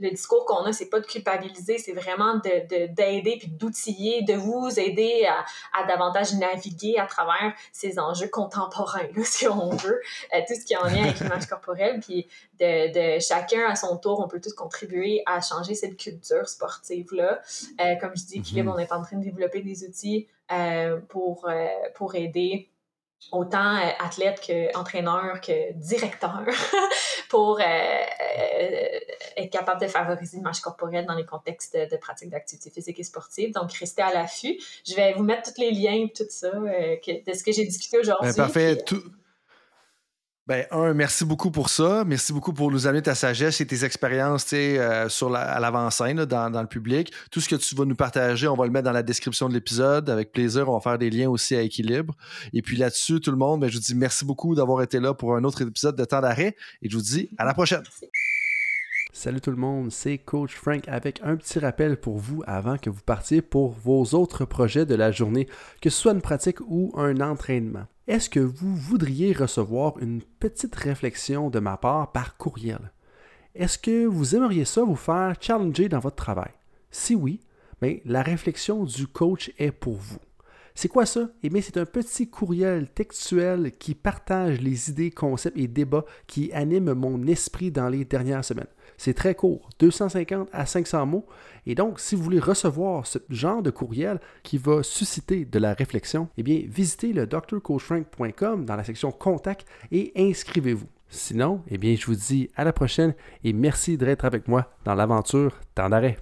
le discours qu'on a, c'est pas de culpabiliser, c'est vraiment d'aider de, d'aider puis d'outiller, de vous aider à, à, davantage naviguer à travers ces enjeux contemporains, là, si on veut, euh, tout ce qui est en lien avec l'image corporelle, puis de, de, chacun à son tour, on peut tous contribuer à changer cette culture sportive-là. Euh, comme je dis, Équilibre, mm-hmm. on est en train de développer des outils euh, pour, pour aider autant euh, athlète que entraîneur que directeur pour euh, euh, être capable de favoriser l'image corporelle dans les contextes de, pratique d'activité physique et sportive. Donc, restez à l'affût. Je vais vous mettre tous les liens et tout ça de ce que j'ai discuté aujourd'hui. Ben, tout, ben, un, merci beaucoup pour ça. Merci beaucoup pour nous amener ta sagesse et tes expériences euh, sur la, à l'avant-scène, dans, dans, le public. Tout ce que tu vas nous partager, on va le mettre dans la description de l'épisode. Avec plaisir, on va faire des liens aussi à équilibre. Et puis là-dessus, tout le monde, ben, je vous dis merci beaucoup d'avoir été là pour un autre épisode de Temps d'arrêt. Et je vous dis à la prochaine. Salut tout le monde, c'est Coach Frank avec un petit rappel pour vous avant que vous partiez pour vos autres projets de la journée, que ce soit une pratique ou un entraînement. Est-ce que vous voudriez recevoir une petite réflexion de ma part par courriel? Est-ce que vous aimeriez ça vous faire challenger dans votre travail? Si oui, bien, la réflexion du coach est pour vous. C'est quoi ça? Eh bien, c'est un petit courriel textuel qui partage les idées, concepts et débats qui animent mon esprit dans les dernières semaines. C'est très court, 250 à 500 mots. Et donc, si vous voulez recevoir ce genre de courriel qui va susciter de la réflexion, eh bien, visitez le drcoachfrank.com dans la section Contact et inscrivez-vous. Sinon, eh bien, je vous dis à la prochaine et merci d'être avec moi dans l'aventure Temps d'arrêt.